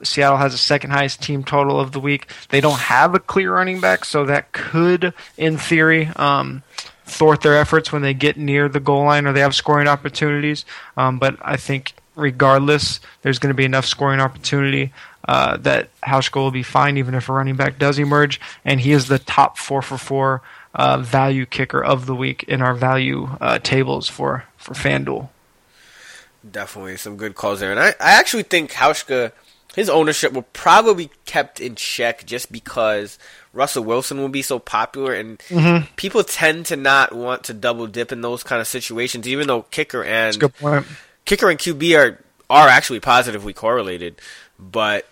Seattle has a second highest team total of the week. They don't have a clear running back, so that could, in theory, um, thwart their efforts when they get near the goal line or they have scoring opportunities. Um, but I think regardless, there's going to be enough scoring opportunity uh, that Hauschka will be fine even if a running back does emerge. And he is the top four for four uh, value kicker of the week in our value uh, tables for for FanDuel. Definitely some good calls there, and I, I actually think Hauschka, his ownership will probably be kept in check just because Russell Wilson will be so popular, and mm-hmm. people tend to not want to double dip in those kind of situations, even though kicker and kicker and QB are are actually positively correlated, but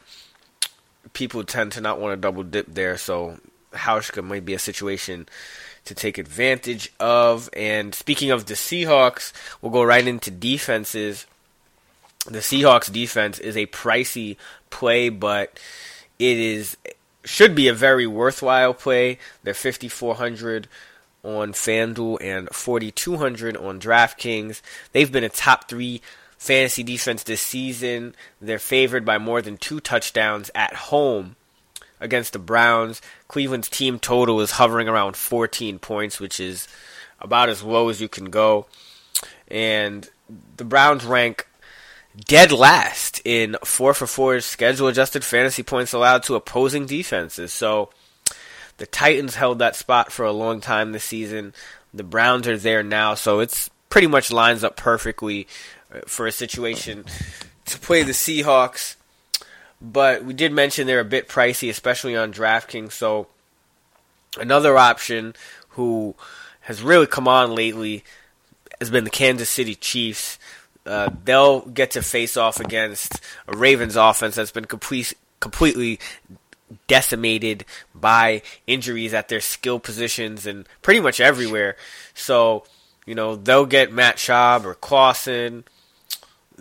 people tend to not want to double dip there. So Hauschka might be a situation to take advantage of. And speaking of the Seahawks, we'll go right into defenses. The Seahawks defense is a pricey play, but it is should be a very worthwhile play. They're 5400 on FanDuel and 4200 on DraftKings. They've been a top 3 fantasy defense this season. They're favored by more than 2 touchdowns at home against the Browns. Cleveland's team total is hovering around 14 points, which is about as low as you can go. And the Browns rank dead last in 4 for 4 schedule adjusted fantasy points allowed to opposing defenses. So the Titans held that spot for a long time this season. The Browns are there now, so it's pretty much lines up perfectly for a situation to play the Seahawks but we did mention they're a bit pricey, especially on DraftKings. So another option who has really come on lately has been the Kansas City Chiefs. Uh, they'll get to face off against a Ravens offense that's been complete, completely decimated by injuries at their skill positions and pretty much everywhere. So, you know, they'll get Matt Schaub or Clausen.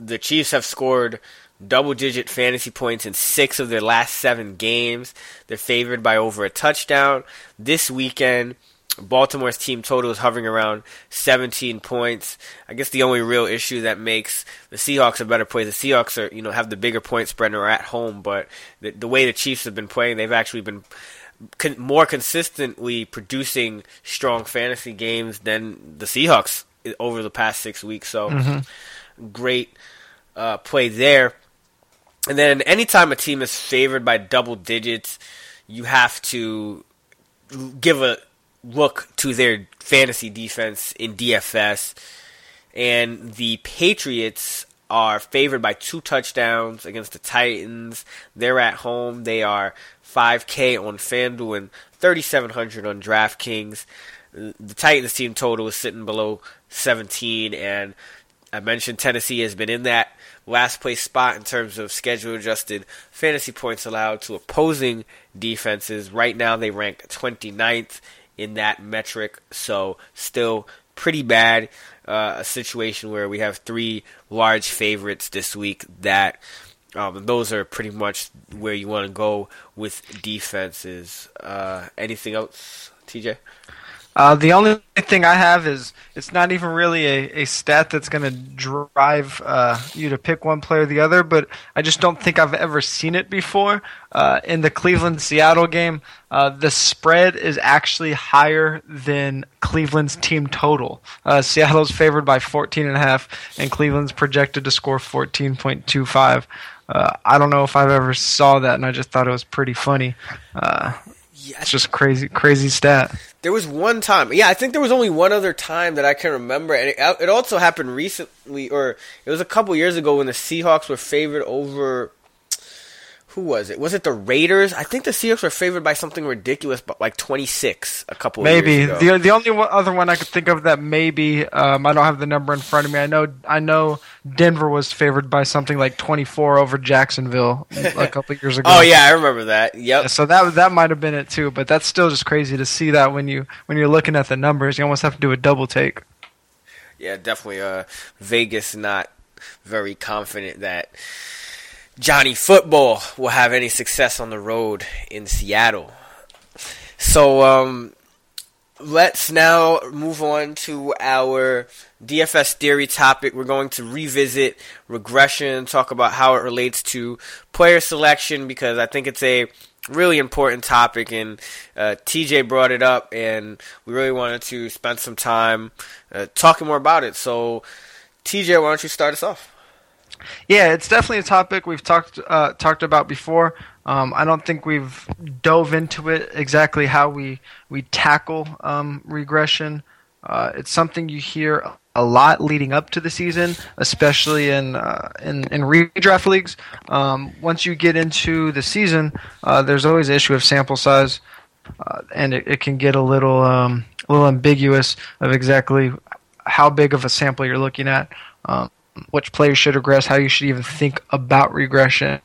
The Chiefs have scored double digit fantasy points in six of their last seven games. They're favored by over a touchdown. This weekend, Baltimore's team total is hovering around 17 points. I guess the only real issue that makes the Seahawks a better play, the Seahawks are, you know, have the bigger point spread and are at home, but the, the way the Chiefs have been playing, they've actually been con- more consistently producing strong fantasy games than the Seahawks over the past six weeks. So, mm-hmm. great uh, play there. And then anytime a team is favored by double digits, you have to give a look to their fantasy defense in DFS. And the Patriots are favored by two touchdowns against the Titans. They're at home. They are 5K on FanDuel and 3,700 on DraftKings. The Titans team total is sitting below 17, and I mentioned Tennessee has been in that last place spot in terms of schedule adjusted fantasy points allowed to opposing defenses. Right now, they rank 29th in that metric, so still pretty bad. Uh, a situation where we have three large favorites this week that. Um, those are pretty much where you want to go with defenses. Uh, anything else, TJ? Uh, the only thing I have is it's not even really a, a stat that's going to drive uh, you to pick one player or the other, but I just don't think I've ever seen it before. Uh, in the Cleveland Seattle game, uh, the spread is actually higher than Cleveland's team total. Uh, Seattle's favored by 14.5, and Cleveland's projected to score 14.25. Uh, I don't know if I've ever saw that, and I just thought it was pretty funny. Yeah, it's just crazy, crazy stat. There was one time, yeah, I think there was only one other time that I can remember, and it, it also happened recently, or it was a couple years ago when the Seahawks were favored over who was it? Was it the Raiders? I think the Seahawks were favored by something ridiculous, but like 26 a couple maybe. The the only other one I could think of that maybe um, I don't have the number in front of me. I know I know Denver was favored by something like 24 over Jacksonville a [LAUGHS] couple years ago. oh yeah, I remember that. Yep. Yeah, so that that might have been it too, but that's still just crazy to see that when you when you're looking at the numbers, you almost have to do a double take. Yeah, definitely. Uh, Vegas not very confident that Johnny Football will have any success on the road in Seattle. So um, let's now move on to our DFS theory topic. We're going to revisit regression, talk about how it relates to player selection because I think it's a really important topic and uh, TJ brought it up and we really wanted to spend some time uh, talking more about it. So TJ, why don't you start us off? Yeah, it's definitely a topic we've talked uh, talked about before. Um, I don't think we've dove into it exactly how we we tackle um, regression. Uh, it's something you hear a lot leading up to the season, especially in uh, in, in redraft leagues. Um, once you get into the season, uh, there's always an issue of sample size, uh, and it, it, can get a little um, a little ambiguous of exactly how big of a sample you're looking at. Um, which players should regress, how you should even think about regression.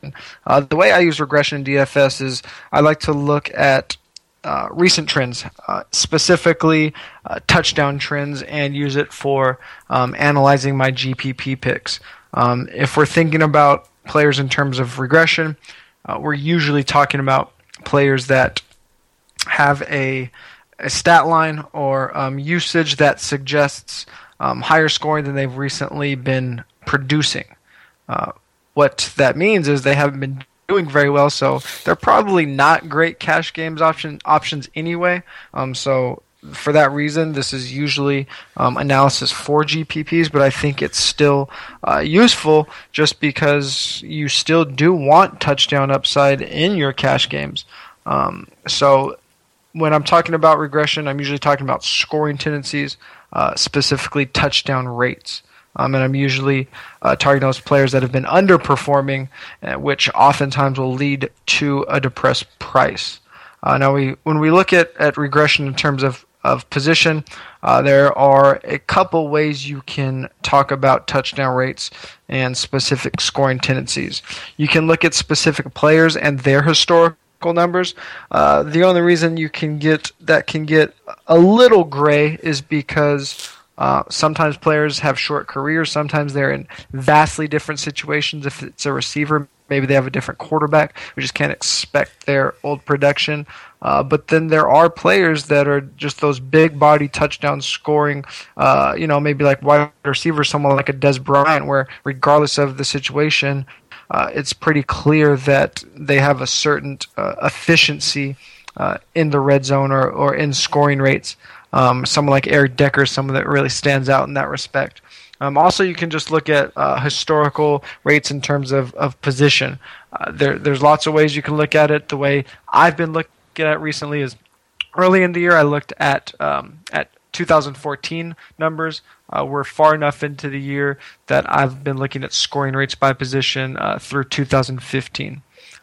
Uh, the way I use regression in DFS is I like to look at uh, recent trends, uh, specifically uh, touchdown trends, and use it for um, analyzing my GPP picks. Um, if we're thinking about players in terms of regression, uh, we're usually talking about players that have a, a stat line or um, usage that suggests um, higher scoring than they've recently been producing. Uh, what that means is they haven't been doing very well, so they're probably not great cash games option options anyway. Um, so for that reason, this is usually um, analysis for GPPs, but I think it's still uh, useful just because you still do want touchdown upside in your cash games. Um, so when I'm talking about regression, I'm usually talking about scoring tendencies, uh, specifically touchdown rates. Um, and I'm usually uh, targeting those players that have been underperforming, uh, which oftentimes will lead to a depressed price. Uh, now, we when we look at, at regression in terms of, of position, uh, there are a couple ways you can talk about touchdown rates and specific scoring tendencies. You can look at specific players and their historical numbers. Uh, the only reason you can get that can get a little gray is because uh, sometimes players have short careers. Sometimes they're in vastly different situations. If it's a receiver, maybe they have a different quarterback. We just can't expect their old production. Uh, but then there are players that are just those big body touchdown scoring, uh, you know, maybe like wide receiver, someone like a Dez Bryant, where regardless of the situation, uh, it's pretty clear that they have a certain uh, efficiency uh, in the red zone or, or in scoring rates. Um, someone like Eric Decker, is someone that really stands out in that respect. Um, also, you can just look at uh, historical rates in terms of, of position. Uh, there, there's lots of ways you can look at it. The way I've been looking at it recently is early in the year, I looked at um, at 2014 numbers. Uh, we're far enough into the year that I've been looking at scoring rates by position uh, through 2015.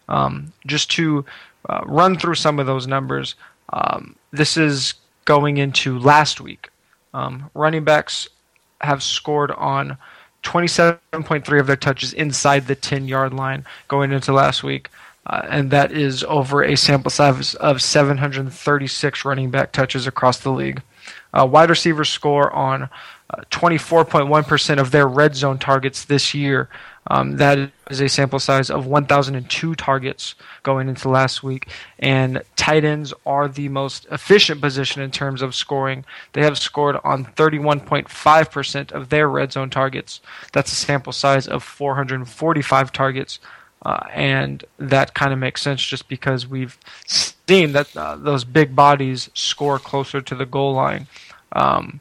Um, just to uh, run through some of those numbers, um, this is going into last week. Um, running backs have scored on 27.3 of their touches inside the 10 yard line going into last week. Uh, and that is over a sample size of 736 running back touches across the league. Uh, wide receivers score on 24.1% uh, of their red zone targets this year. Um, that is a sample size of 1,002 targets going into last week. And tight ends are the most efficient position in terms of scoring. They have scored on 31.5% of their red zone targets. That's a sample size of 445 targets. Uh, and that kind of makes sense just because we've seen that uh, those big bodies score closer to the goal line. Um,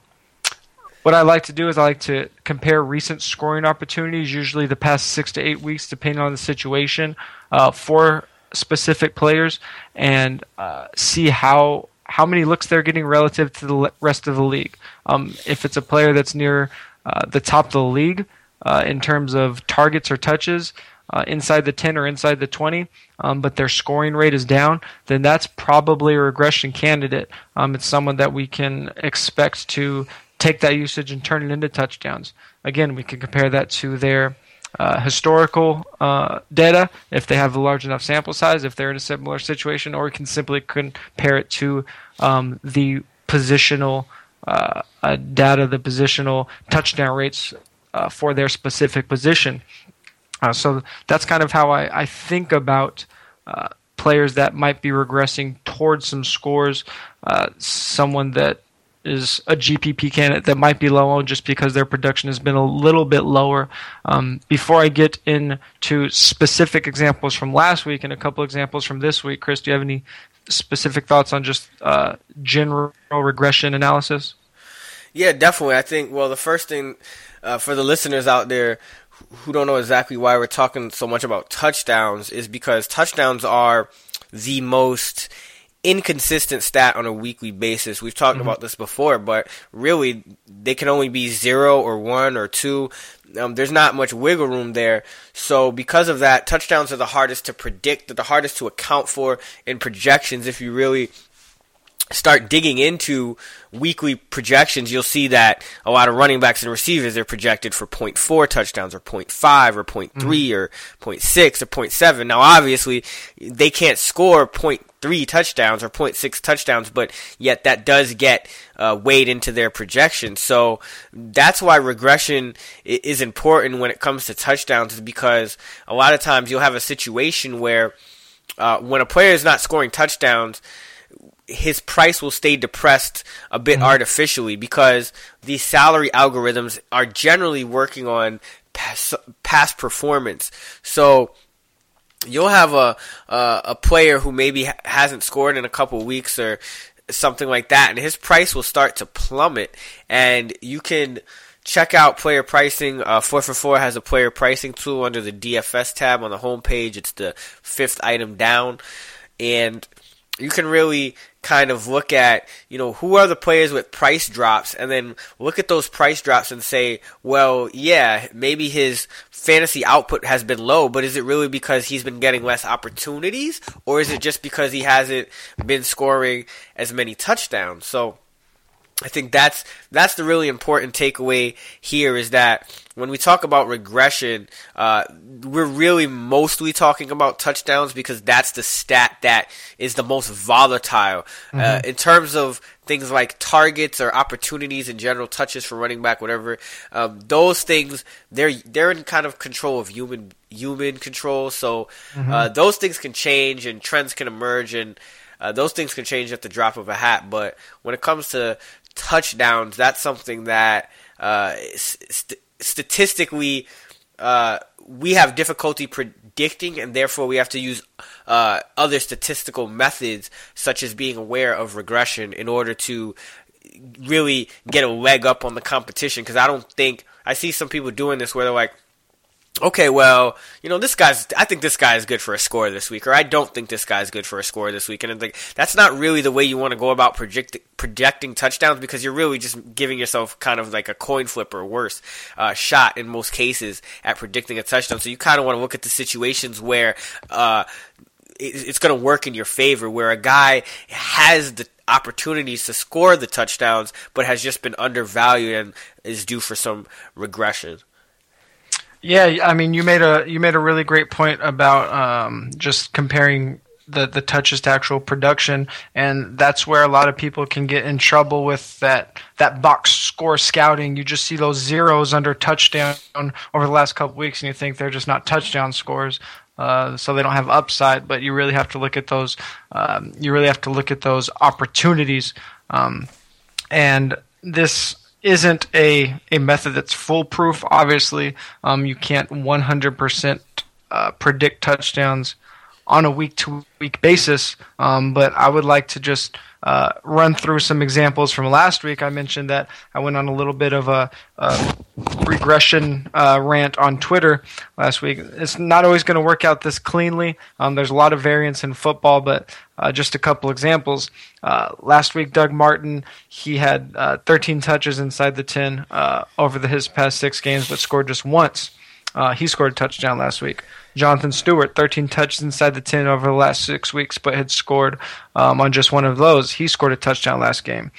what I like to do is I like to compare recent scoring opportunities, usually the past six to eight weeks, depending on the situation, uh, for specific players and uh, see how how many looks they're getting relative to the rest of the league. Um, if it's a player that's near uh, the top of the league uh, in terms of targets or touches, uh, inside the 10 or inside the 20, um, but their scoring rate is down, then that's probably a regression candidate. Um, it's someone that we can expect to take that usage and turn it into touchdowns. Again, we can compare that to their uh, historical uh, data if they have a large enough sample size, if they're in a similar situation, or we can simply compare it to um, the positional uh, uh data, the positional touchdown rates uh, for their specific position. Uh, so that's kind of how I, I think about uh, players that might be regressing towards some scores. Uh, someone that is a GPP candidate that might be low on just because their production has been a little bit lower. Um, before I get into specific examples from last week and a couple examples from this week, Chris, do you have any specific thoughts on just uh, general regression analysis? Yeah, definitely. I think, well, the first thing uh, for the listeners out there who don't know exactly why we're talking so much about touchdowns is because touchdowns are the most inconsistent stat on a weekly basis. We've talked mm-hmm. about this before, but really they can only be zero or one or two. Um, there's not much wiggle room there. So because of that, touchdowns are the hardest to predict, they're the hardest to account for in projections if you really start digging into weekly projections, you'll see that a lot of running backs and receivers are projected for 0.4 touchdowns or 0.5 or 0.3 mm-hmm. or 0.6 or 0.7. Now, obviously, they can't score 0.3 touchdowns or 0.6 touchdowns, but yet that does get uh, weighed into their projection. So that's why regression is important when it comes to touchdowns, is because a lot of times you'll have a situation where uh, when a player is not scoring touchdowns, his price will stay depressed a bit mm-hmm. artificially because these salary algorithms are generally working on past, past performance. So you'll have a, a, a player who maybe hasn't scored in a couple weeks or something like that, and his price will start to plummet. And you can check out player pricing. Uh, 4for4 has a player pricing tool under the DFS tab on the homepage. It's the fifth item down, and you can really kind of look at, you know, who are the players with price drops and then look at those price drops and say, well, yeah, maybe his fantasy output has been low, but is it really because he's been getting less opportunities or is it just because he hasn't been scoring as many touchdowns? So, I think that's that's the really important takeaway here is that when we talk about regression, uh, we're really mostly talking about touchdowns because that's the stat that is the most volatile uh, mm-hmm. uh, in terms of things like targets or opportunities in general, touches for running back, whatever. Um, those things they're they're in kind of control of human human control, so mm-hmm. uh, those things can change and trends can emerge and. Uh, those things can change at the drop of a hat, but when it comes to touchdowns, that's something that uh, st- statistically uh, we have difficulty predicting, and therefore we have to use uh, other statistical methods, such as being aware of regression, in order to really get a leg up on the competition. Because I don't think I see some people doing this where they're like, okay, well, you know, this guy's, I think this guy is good for a score this week, or I don't think this guy is good for a score this week. And like, that's not really the way you want to go about project, projecting touchdowns because you're really just giving yourself kind of like a coin flip or worse uh, shot in most cases at predicting a touchdown. So you kind of want to look at the situations where, uh, it's going to work in your favor where a guy has the opportunities to score the touchdowns but has just been undervalued and is due for some regression. Yeah, I mean, you made a you made a really great point about um, just comparing the the touches to actual production, and that's where a lot of people can get in trouble with that that box score scouting. You just see those zeros under touchdown over the last couple weeks, and you think they're just not touchdown scores. Uh, so they don't have upside, but you really have to look at those. Um, you really have to look at those opportunities, um, and this isn't a, a method that's foolproof. Obviously, um, you can't 100% uh, predict touchdowns on a week to week basis. Um, but I would like to just uh, run through some examples from last week. I mentioned that I went on a little bit of a, a regression uh, rant on Twitter last week. It's not always going to work out this cleanly. Um, there's a lot of variance in football, but uh, just a couple examples. Uh, last week, Doug Martin he had uh, 13 touches inside the 10 uh, over the, his past six games, but scored just once. He scored a touchdown last week. Jonathan Stewart, 13 touches inside the 10 over the last six weeks, but had scored um, on just one of those. He scored a touchdown last game.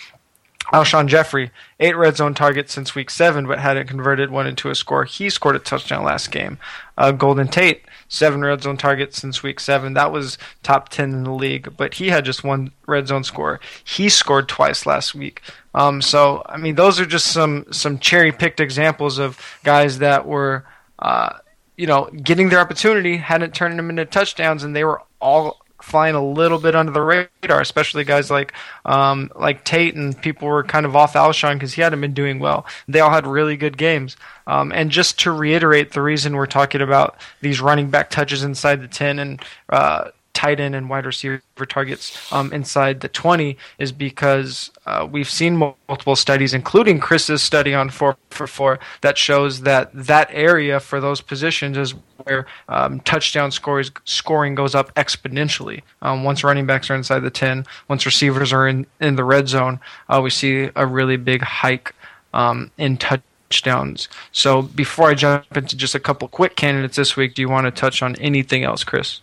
Alshon Jeffery, eight red zone targets since week seven, but hadn't converted one into a score. He scored a touchdown last game. Uh, Golden Tate, seven red zone targets since week seven. That was top 10 in the league, but he had just one red zone score. He scored twice last week. Um, so, I mean, those are just some, some cherry picked examples of guys that were uh, you know, getting their opportunity, hadn't turned them into touchdowns, and they were all flying a little bit under the radar, especially guys like um, like Tate and people were kind of off Alshon because he hadn't been doing well. They all had really good games. Um, and just to reiterate, the reason we're talking about these running back touches inside the ten and uh, tight end and wide receiver targets um, inside the 20 is because uh, we've seen multiple studies, including Chris's study on 4 for 4, that shows that that area for those positions is where um, touchdown scores, scoring goes up exponentially. Um, once running backs are inside the 10, once receivers are in, in the red zone, uh, we see a really big hike um, in touchdowns. So before I jump into just a couple quick candidates this week, do you want to touch on anything else, Chris?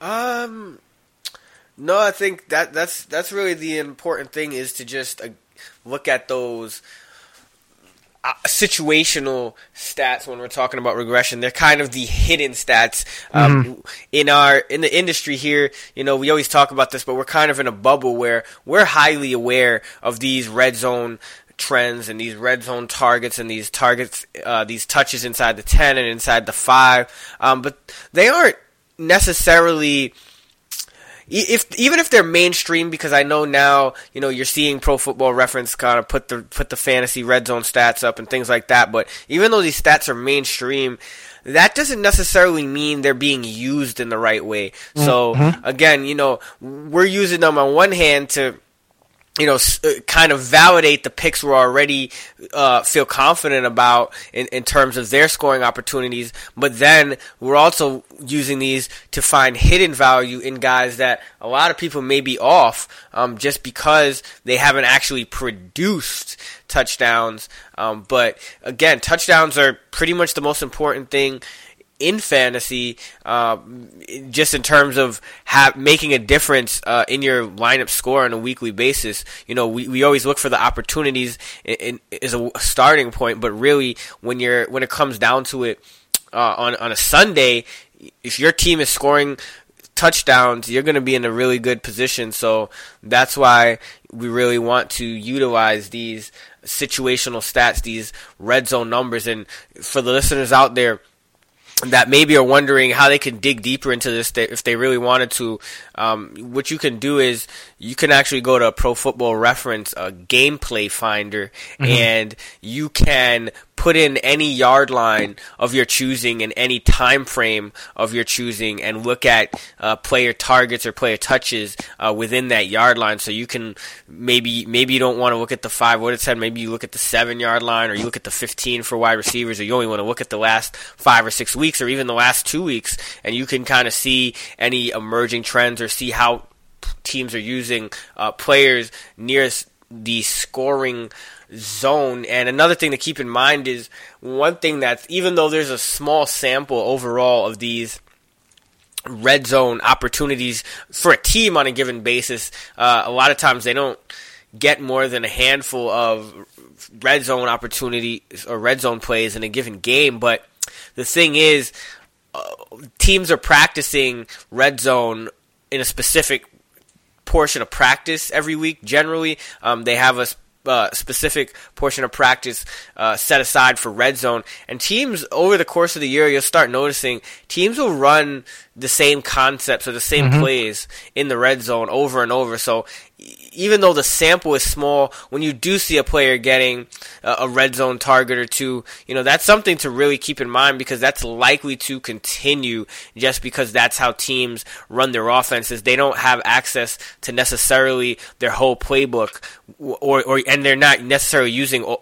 Um, no, I think that that's that's really the important thing is to just uh, look at those uh, situational stats when we're talking about regression. They're kind of the hidden stats um, mm-hmm. in our in the industry here. You know, we always talk about this, but we're kind of in a bubble where we're highly aware of these red zone trends and these red zone targets and these targets, uh, these touches inside the ten and inside the five. Um, but they aren't necessarily if even if they're mainstream because I know now you know you're seeing Pro Football Reference kind of put the put the fantasy red zone stats up and things like that. But even though these stats are mainstream, that doesn't necessarily mean they're being used in the right way. So mm-hmm. again, you know, we're using them on one hand to you know, uh, kind of validate the picks we're already uh, feel confident about in, in terms of their scoring opportunities. But then we're also using these to find hidden value in guys that a lot of people may be off um, just because they haven't actually produced touchdowns. Um, but again, touchdowns are pretty much the most important thing in fantasy, uh, just in terms of ha- making a difference uh, in your lineup score on a weekly basis. You know, we, we always look for the opportunities in, in, as a starting point, but really, when you're when it comes down to it, uh, on on a Sunday, if your team is scoring touchdowns, you're going to be in a really good position. So that's why we really want to utilize these situational stats, these red zone numbers, and for the listeners out there that maybe are wondering how they can dig deeper into this if they really wanted to. Um, what you can do is you can actually go to a Pro Football Reference, a gameplay finder, mm-hmm. and you can put in any yard line of your choosing and any time frame of your choosing and look at uh, player targets or player touches uh, within that yard line. So you can maybe maybe you don't want to look at the five what it said. Maybe you look at the seven yard line or you look at the fifteen for wide receivers, or you only want to look at the last five or six weeks or even the last two weeks, and you can kind of see any emerging trends or see how teams are using uh, players near the scoring zone. And another thing to keep in mind is one thing that's even though there's a small sample overall of these red zone opportunities for a team on a given basis, uh, a lot of times they don't get more than a handful of red zone opportunities or red zone plays in a given game. But the thing is, uh, teams are practicing red zone in a specific portion of practice every week. Generally, um, they have a uh, specific portion of practice uh, set aside for red zone. And teams over the course of the year, you'll start noticing teams will run the same concepts or the same mm-hmm. plays in the red zone over and over. So even though the sample is small, when you do see a player getting a, red zone target or two, you know, that's something to really keep in mind because that's likely to continue just because that's how teams run their offenses. They don't have access to necessarily their whole playbook or, or and they're not necessarily using all,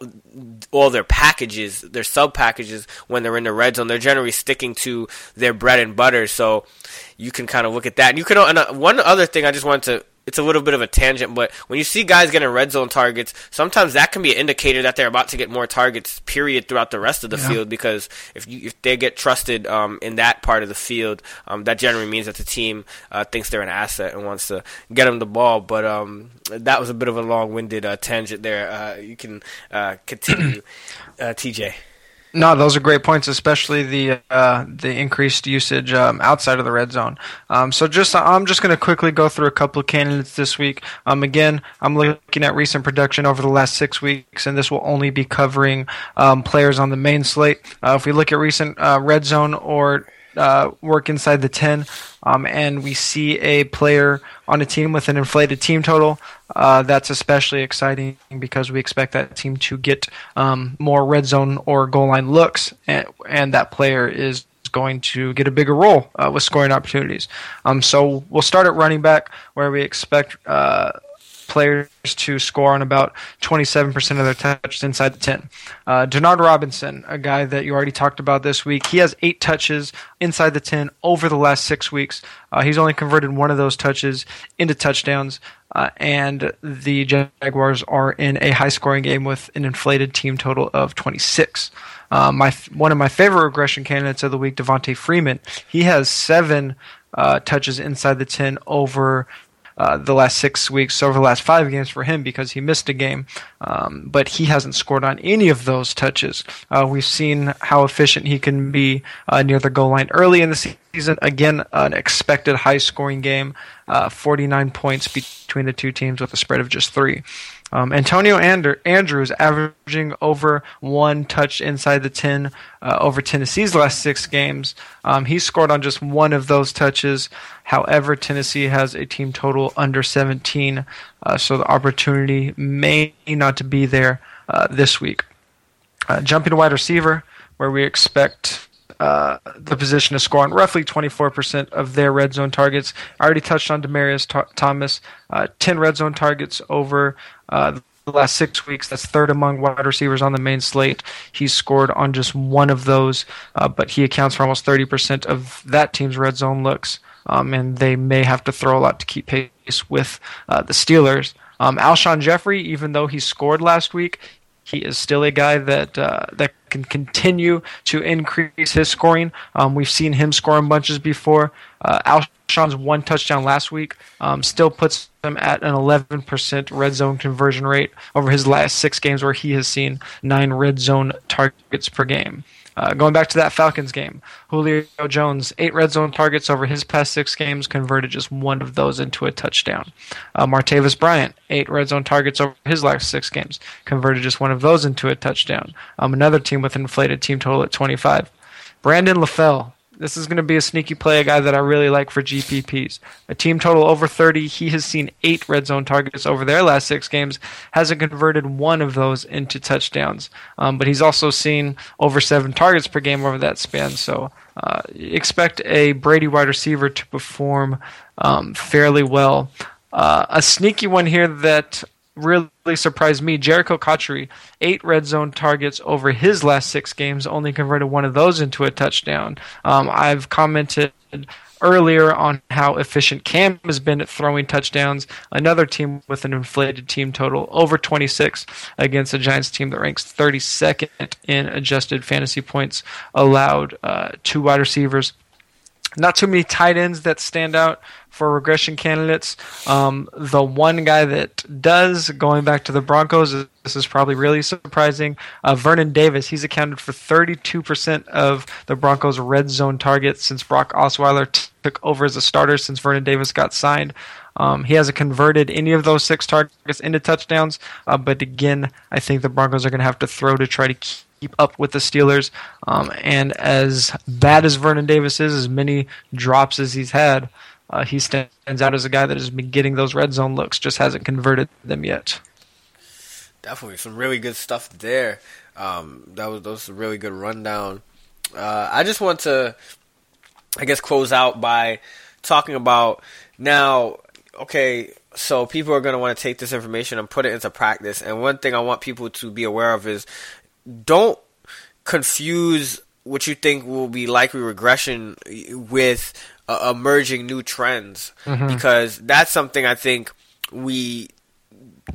all their packages, their sub packages when they're in the red zone. They're generally sticking to their bread and butter. So you can kind of look at that. And you can, and uh, one other thing I just wanted to it's a little bit of a tangent, but when you see guys getting red zone targets, sometimes that can be an indicator that they're about to get more targets. Period throughout the rest of the yeah. field, because if you, if they get trusted um, in that part of the field, um, that generally means that the team uh, thinks they're an asset and wants to get them the ball. But um, that was a bit of a long-winded uh, tangent there. Uh, you can uh, continue, [CLEARS THROAT] uh, TJ. No, those are great points, especially the uh, the increased usage um, outside of the red zone. Um, so just I'm just going to quickly go through a couple of candidates this week. Um, again, I'm looking at recent production over the last six weeks, and this will only be covering um, players on the main slate. Uh, if we look at recent uh, red zone or uh, work inside the 10, um, and we see a player on a team with an inflated team total. Uh, that's especially exciting because we expect that team to get um, more red zone or goal line looks, and, and that player is going to get a bigger role uh, with scoring opportunities. Um, so we'll start at running back, where we expect uh, players to score on about 27% of their touches inside the 10. Uh, Denard Robinson, a guy that you already talked about this week, he has eight touches inside the 10 over the last six weeks. Uh, he's only converted one of those touches into touchdowns. Uh, and the Jaguars are in a high scoring game with an inflated team total of 26. Uh, my one of my favorite regression candidates of the week, Devonta Freeman. He has seven uh, touches inside the ten over uh, the last six weeks, over the last five games for him because he missed a game. Um, but he hasn't scored on any of those touches. Uh, we've seen how efficient he can be uh, near the goal line early in the season. Again, an expected high scoring game, uh, 49 points between the two teams with a spread of just three. Um, Antonio Ander- Andrews averaging over one touch inside the 10 uh, over Tennessee's last six games. Um, he scored on just one of those touches. However, Tennessee has a team total under 17, uh, so the opportunity may not to be there uh, this week. Uh, jumping to wide receiver, where we expect uh, the position to score on roughly 24% of their red zone targets. I already touched on Demaryius T- Thomas, uh, 10 red zone targets over uh, the last six weeks. That's third among wide receivers on the main slate. He's scored on just one of those, uh, but he accounts for almost 30% of that team's red zone looks. Um, and they may have to throw a lot to keep pace with uh, the Steelers. Um, Alshon Jeffery, even though he scored last week, he is still a guy that uh, that can continue to increase his scoring. Um, we've seen him score in bunches before. Uh, Alshon's one touchdown last week um, still puts him at an 11% red zone conversion rate over his last six games, where he has seen nine red zone targets per game. Uh, going back to that Falcons game, Julio Jones, eight red zone targets over his past six games, converted just one of those into a touchdown. Uh, Martavis Bryant, eight red zone targets over his last six games, converted just one of those into a touchdown. Um, another team with an inflated team total at 25. Brandon LaFell, this is going to be a sneaky play, a guy that I really like for GPPs. A team total over 30. He has seen eight red zone targets over their last six games, hasn't converted one of those into touchdowns. Um, but he's also seen over seven targets per game over that span. So uh, expect a Brady wide receiver to perform um, fairly well. Uh, a sneaky one here that really surprised me. Jericho Cotchery, eight red zone targets over his last six games, only converted one of those into a touchdown. Um, I've commented earlier on how efficient Cam has been at throwing touchdowns. Another team with an inflated team total over 26 against a Giants team that ranks 32nd in adjusted fantasy points allowed uh, to wide receivers. Not too many tight ends that stand out for regression candidates. Um, the one guy that does, going back to the Broncos, this is probably really surprising. Uh, Vernon Davis, he's accounted for 32% of the Broncos' red zone targets since Brock Osweiler t- took over as a starter since Vernon Davis got signed. Um, he hasn't converted any of those six targets into touchdowns, uh, but again, I think the Broncos are going to have to throw to try to keep up with the Steelers. Um, and as bad as Vernon Davis is, as many drops as he's had, uh, he stands out as a guy that has been getting those red zone looks, just hasn't converted them yet. Definitely some really good stuff there. Um, that was that was a really good rundown. Uh, I just want to, I guess, close out by talking about now. Okay, so people are going to want to take this information and put it into practice. And one thing I want people to be aware of is don't confuse what you think will be likely regression with uh, emerging new trends mm-hmm. because that's something I think we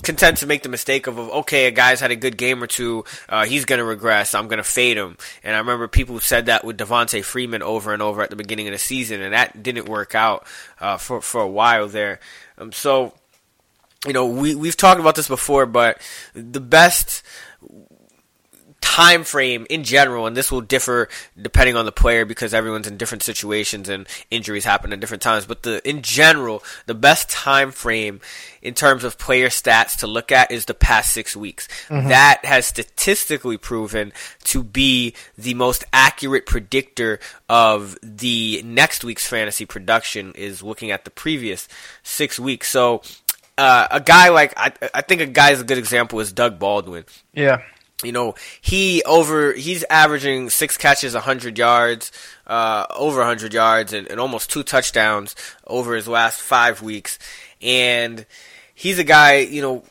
content to make the mistake of, of okay, a guy's had a good game or two, uh, he's going to regress, I'm going to fade him. And I remember people said that with Devonta Freeman over and over at the beginning of the season, and that didn't work out uh, for for a while there. Um, so, you know, we we've talked about this before, but the best time frame in general, and this will differ depending on the player because everyone's in different situations and injuries happen at different times. But the in general, the best time frame in terms of player stats to look at is the past six weeks. Mm-hmm. That has statistically proven to be the most accurate predictor of the next week's fantasy production is looking at the previous six weeks. So uh, a guy like I, I think a guy is a good example is Doug Baldwin. Yeah you know, he over he's averaging six catches, hundred yards, uh, over hundred yards, and, and, almost two touchdowns over his last five weeks. And he's a guy, you know,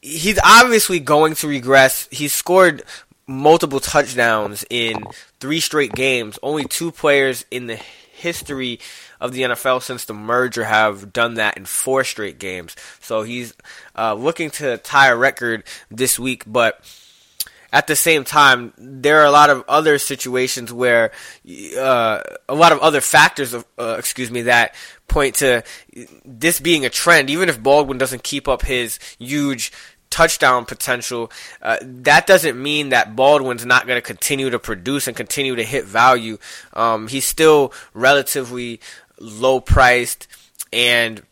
he's obviously going to regress. He's scored multiple touchdowns in three straight games. Only two players in the history of the NFL since the merger have done that in four straight games. So he's uh, looking to tie a record this week, but at the same time, there are a lot of other situations where uh, a lot of other factors, of, uh, excuse me, that point to this being a trend. Even if Baldwin doesn't keep up his huge touchdown potential, uh, that doesn't mean that Baldwin's not going to continue to produce and continue to hit value. Um, he's still relatively low priced, and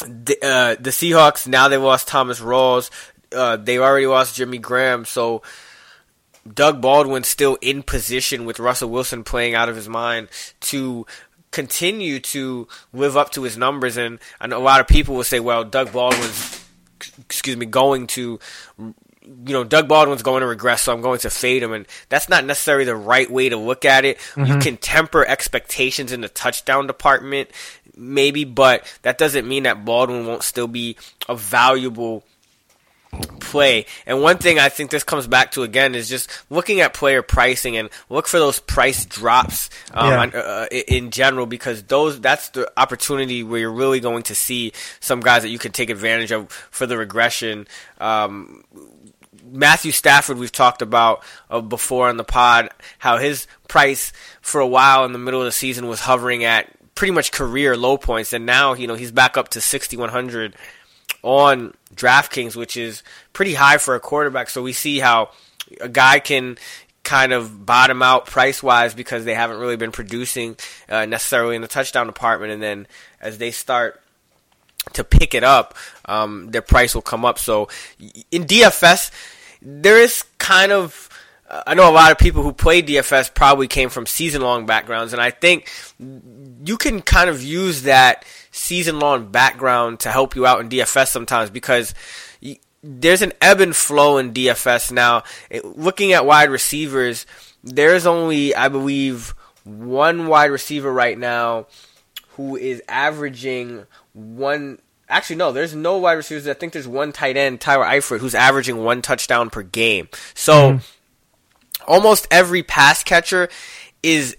the, uh, the Seahawks now they lost Thomas Rawls uh, they already lost Jimmy Graham, so Doug Baldwin's still in position with Russell Wilson playing out of his mind to continue to live up to his numbers. And I know a lot of people will say, well, Doug Baldwin's, excuse me, going to, you know, Doug Baldwin's going to regress, so I'm going to fade him. And that's not necessarily the right way to look at it. Mm-hmm. You can temper expectations in the touchdown department, maybe, but that doesn't mean that Baldwin won't still be a valuable play. And one thing I think this comes back to again is just looking at player pricing and look for those price drops um, yeah. uh, in general because those that's the opportunity where you're really going to see some guys that you can take advantage of for the regression. Um, Matthew Stafford, we've talked about uh, before on the pod, how his price for a while in the middle of the season was hovering at pretty much career low points, and now you know he's back up to 6,100 on DraftKings, which is pretty high for a quarterback. So we see how a guy can kind of bottom out price wise because they haven't really been producing uh, necessarily in the touchdown department, and then as they start to pick it up, um, their price will come up. So in DFS, there is kind of I know a lot of people who play DFS probably came from season long backgrounds, and I think you can kind of use that season long background to help you out in DFS sometimes because there's an ebb and flow in DFS now. Looking at wide receivers, there's only, I believe, one wide receiver right now who is averaging one. Actually, no, there's no wide receivers. I think there's one tight end, Tyler Eifert, who's averaging one touchdown per game. So mm. almost every pass catcher is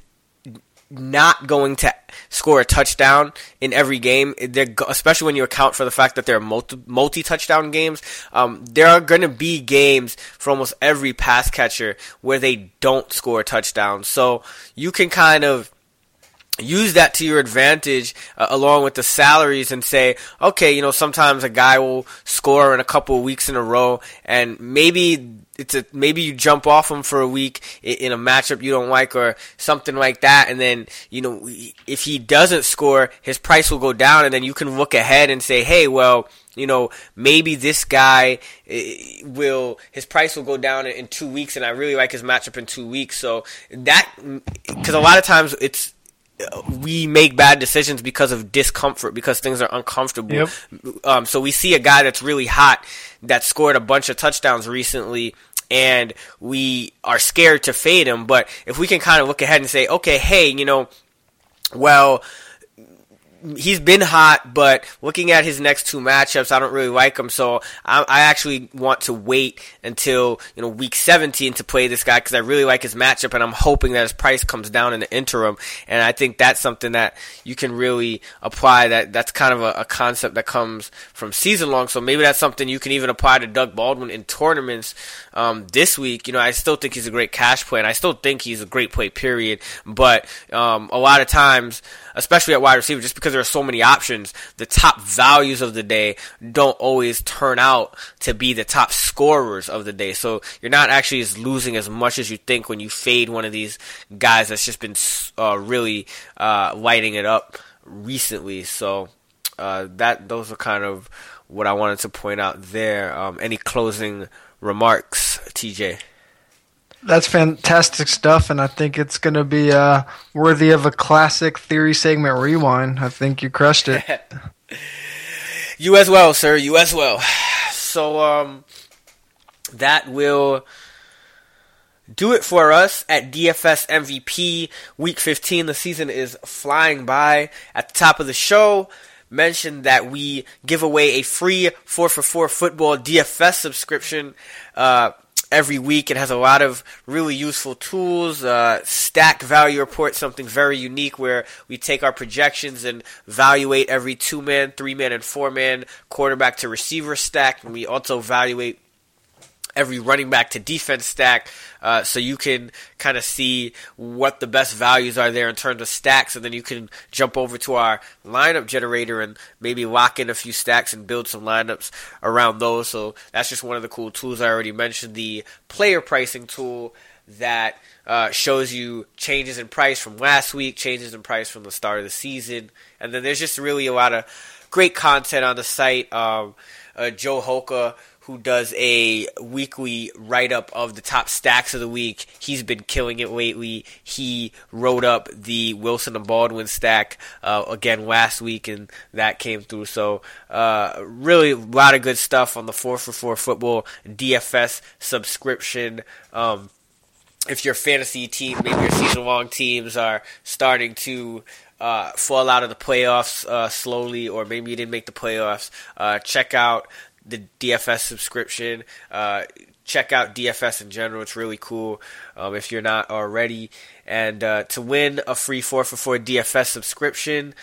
not going to score a touchdown in every game. They're, especially when you account for the fact that there are multi, touchdown games. Um, there are going to be games for almost every pass catcher where they don't score a touchdown. So you can kind of use that to your advantage uh, along with the salaries and say, okay, you know, sometimes a guy will score in a couple of weeks in a row and maybe it's a maybe you jump off him for a week in a matchup you don't like or something like that and then you know if he doesn't score his price will go down and then you can look ahead and say hey well you know maybe this guy will his price will go down in 2 weeks and I really like his matchup in 2 weeks. So that cuz a lot of times it's we make bad decisions because of discomfort, because things are uncomfortable. Yep. Um, so we see a guy that's really hot that scored a bunch of touchdowns recently. And we are scared to fade him, but if we can kind of look ahead and say, okay, hey, you know, well, he's been hot, but looking at his next two matchups, I don't really like him. So I, I actually want to wait until you know week 17 to play this guy because I really like his matchup, and I'm hoping that his price comes down in the interim. And I think that's something that you can really apply. That that's kind of a, a concept that comes from season long. So maybe that's something you can even apply to Doug Baldwin in tournaments um, this week. You know, I still think he's a great cash play, and I still think he's a great play. Period. But um, a lot of times especially at wide receiver, just because there are so many options, the top values of the day don't always turn out to be the top scorers of the day. So you're not actually as losing as much as you think when you fade one of these guys that's just been uh, really uh, lighting it up recently. So uh, that those are kind of what I wanted to point out there. Um, any closing remarks, TJ? That's fantastic stuff, and I think it's going to be uh, worthy of a classic theory segment rewind. I think you crushed it. [LAUGHS] you as well, sir. You as well. [SIGHS] So, um, that will do it for us at DFS MVP Week 15. The season is flying by. At the top of the show, mentioned that we give away a free 4 for 4 football DFS subscription. Uh, every week. It has a lot of really useful tools. Uh, stack value report, something very unique where we take our projections and evaluate every two man, three man, and four man quarterback to receiver stack, and we also evaluate every running back to defense stack uh, so you can kind of see what the best values are there in terms of stacks and then you can jump over to our lineup generator and maybe lock in a few stacks and build some lineups around those. So that's just one of the cool tools i already mentioned the player pricing tool that uh, shows you changes in price from last week changes in price from the start of the season. And then there's just really a lot of great content on the site. Um, uh, Joe Holka who does a weekly write up of the top stacks of the week. He's been killing it lately. He wrote up the Wilson and Baldwin stack uh, again last week, and that came through. So, uh, really, a lot of good stuff on the 4 for 4 football DFS subscription. Um, if your fantasy team, maybe your season long teams are starting to uh, fall out of the playoffs uh, slowly, or maybe you didn't make the playoffs, uh, check out the DFS subscription. Uh, check out DFS in general; it's really cool. Um, if you're not already, and uh, to win a free four for four DFS subscription,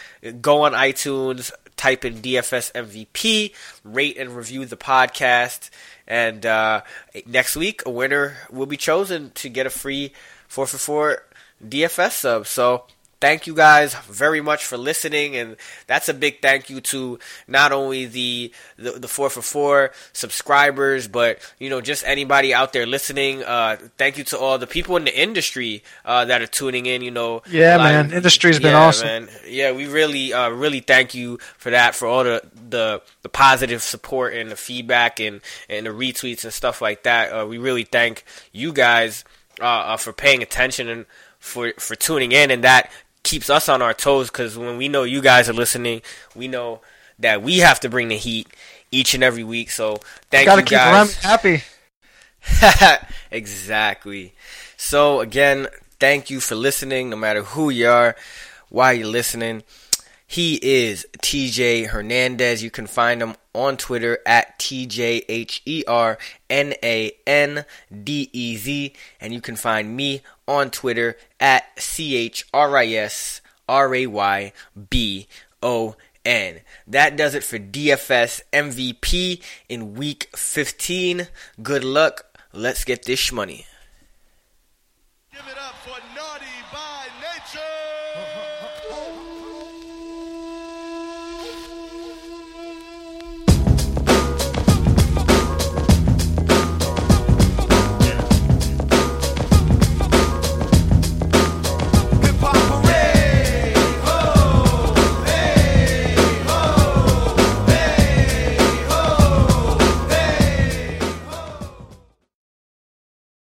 go on iTunes, type in DFS MVP, rate and review the podcast, and uh, next week a winner will be chosen to get a free four for four DFS sub. So thank you guys very much for listening and that's a big thank you to not only the the, the 4 for 4 subscribers but you know just anybody out there listening. Uh, thank you to all the people in the industry uh, that are tuning in you know. Yeah man. Of, industry's been awesome. man. yeah we really uh, really thank you for that for all the the the positive support and the feedback and and the retweets and stuff like that. Uh, we really thank you guys uh, uh, for paying attention and for for tuning in and that keeps us on our toes because when we know you guys are listening, we know that we have to bring the heat each and every week. So thank you, you guys. happy. [LAUGHS] exactly. So again, thank you for listening. No matter who you are, why you're listening. He is TJ Hernandez. You can find him on Twitter at TJHERNANDEZ. And you can find me on Twitter at CHRISRAYBON. That does it for DFS MVP in week 15. Good luck. Let's get this money. Give it up.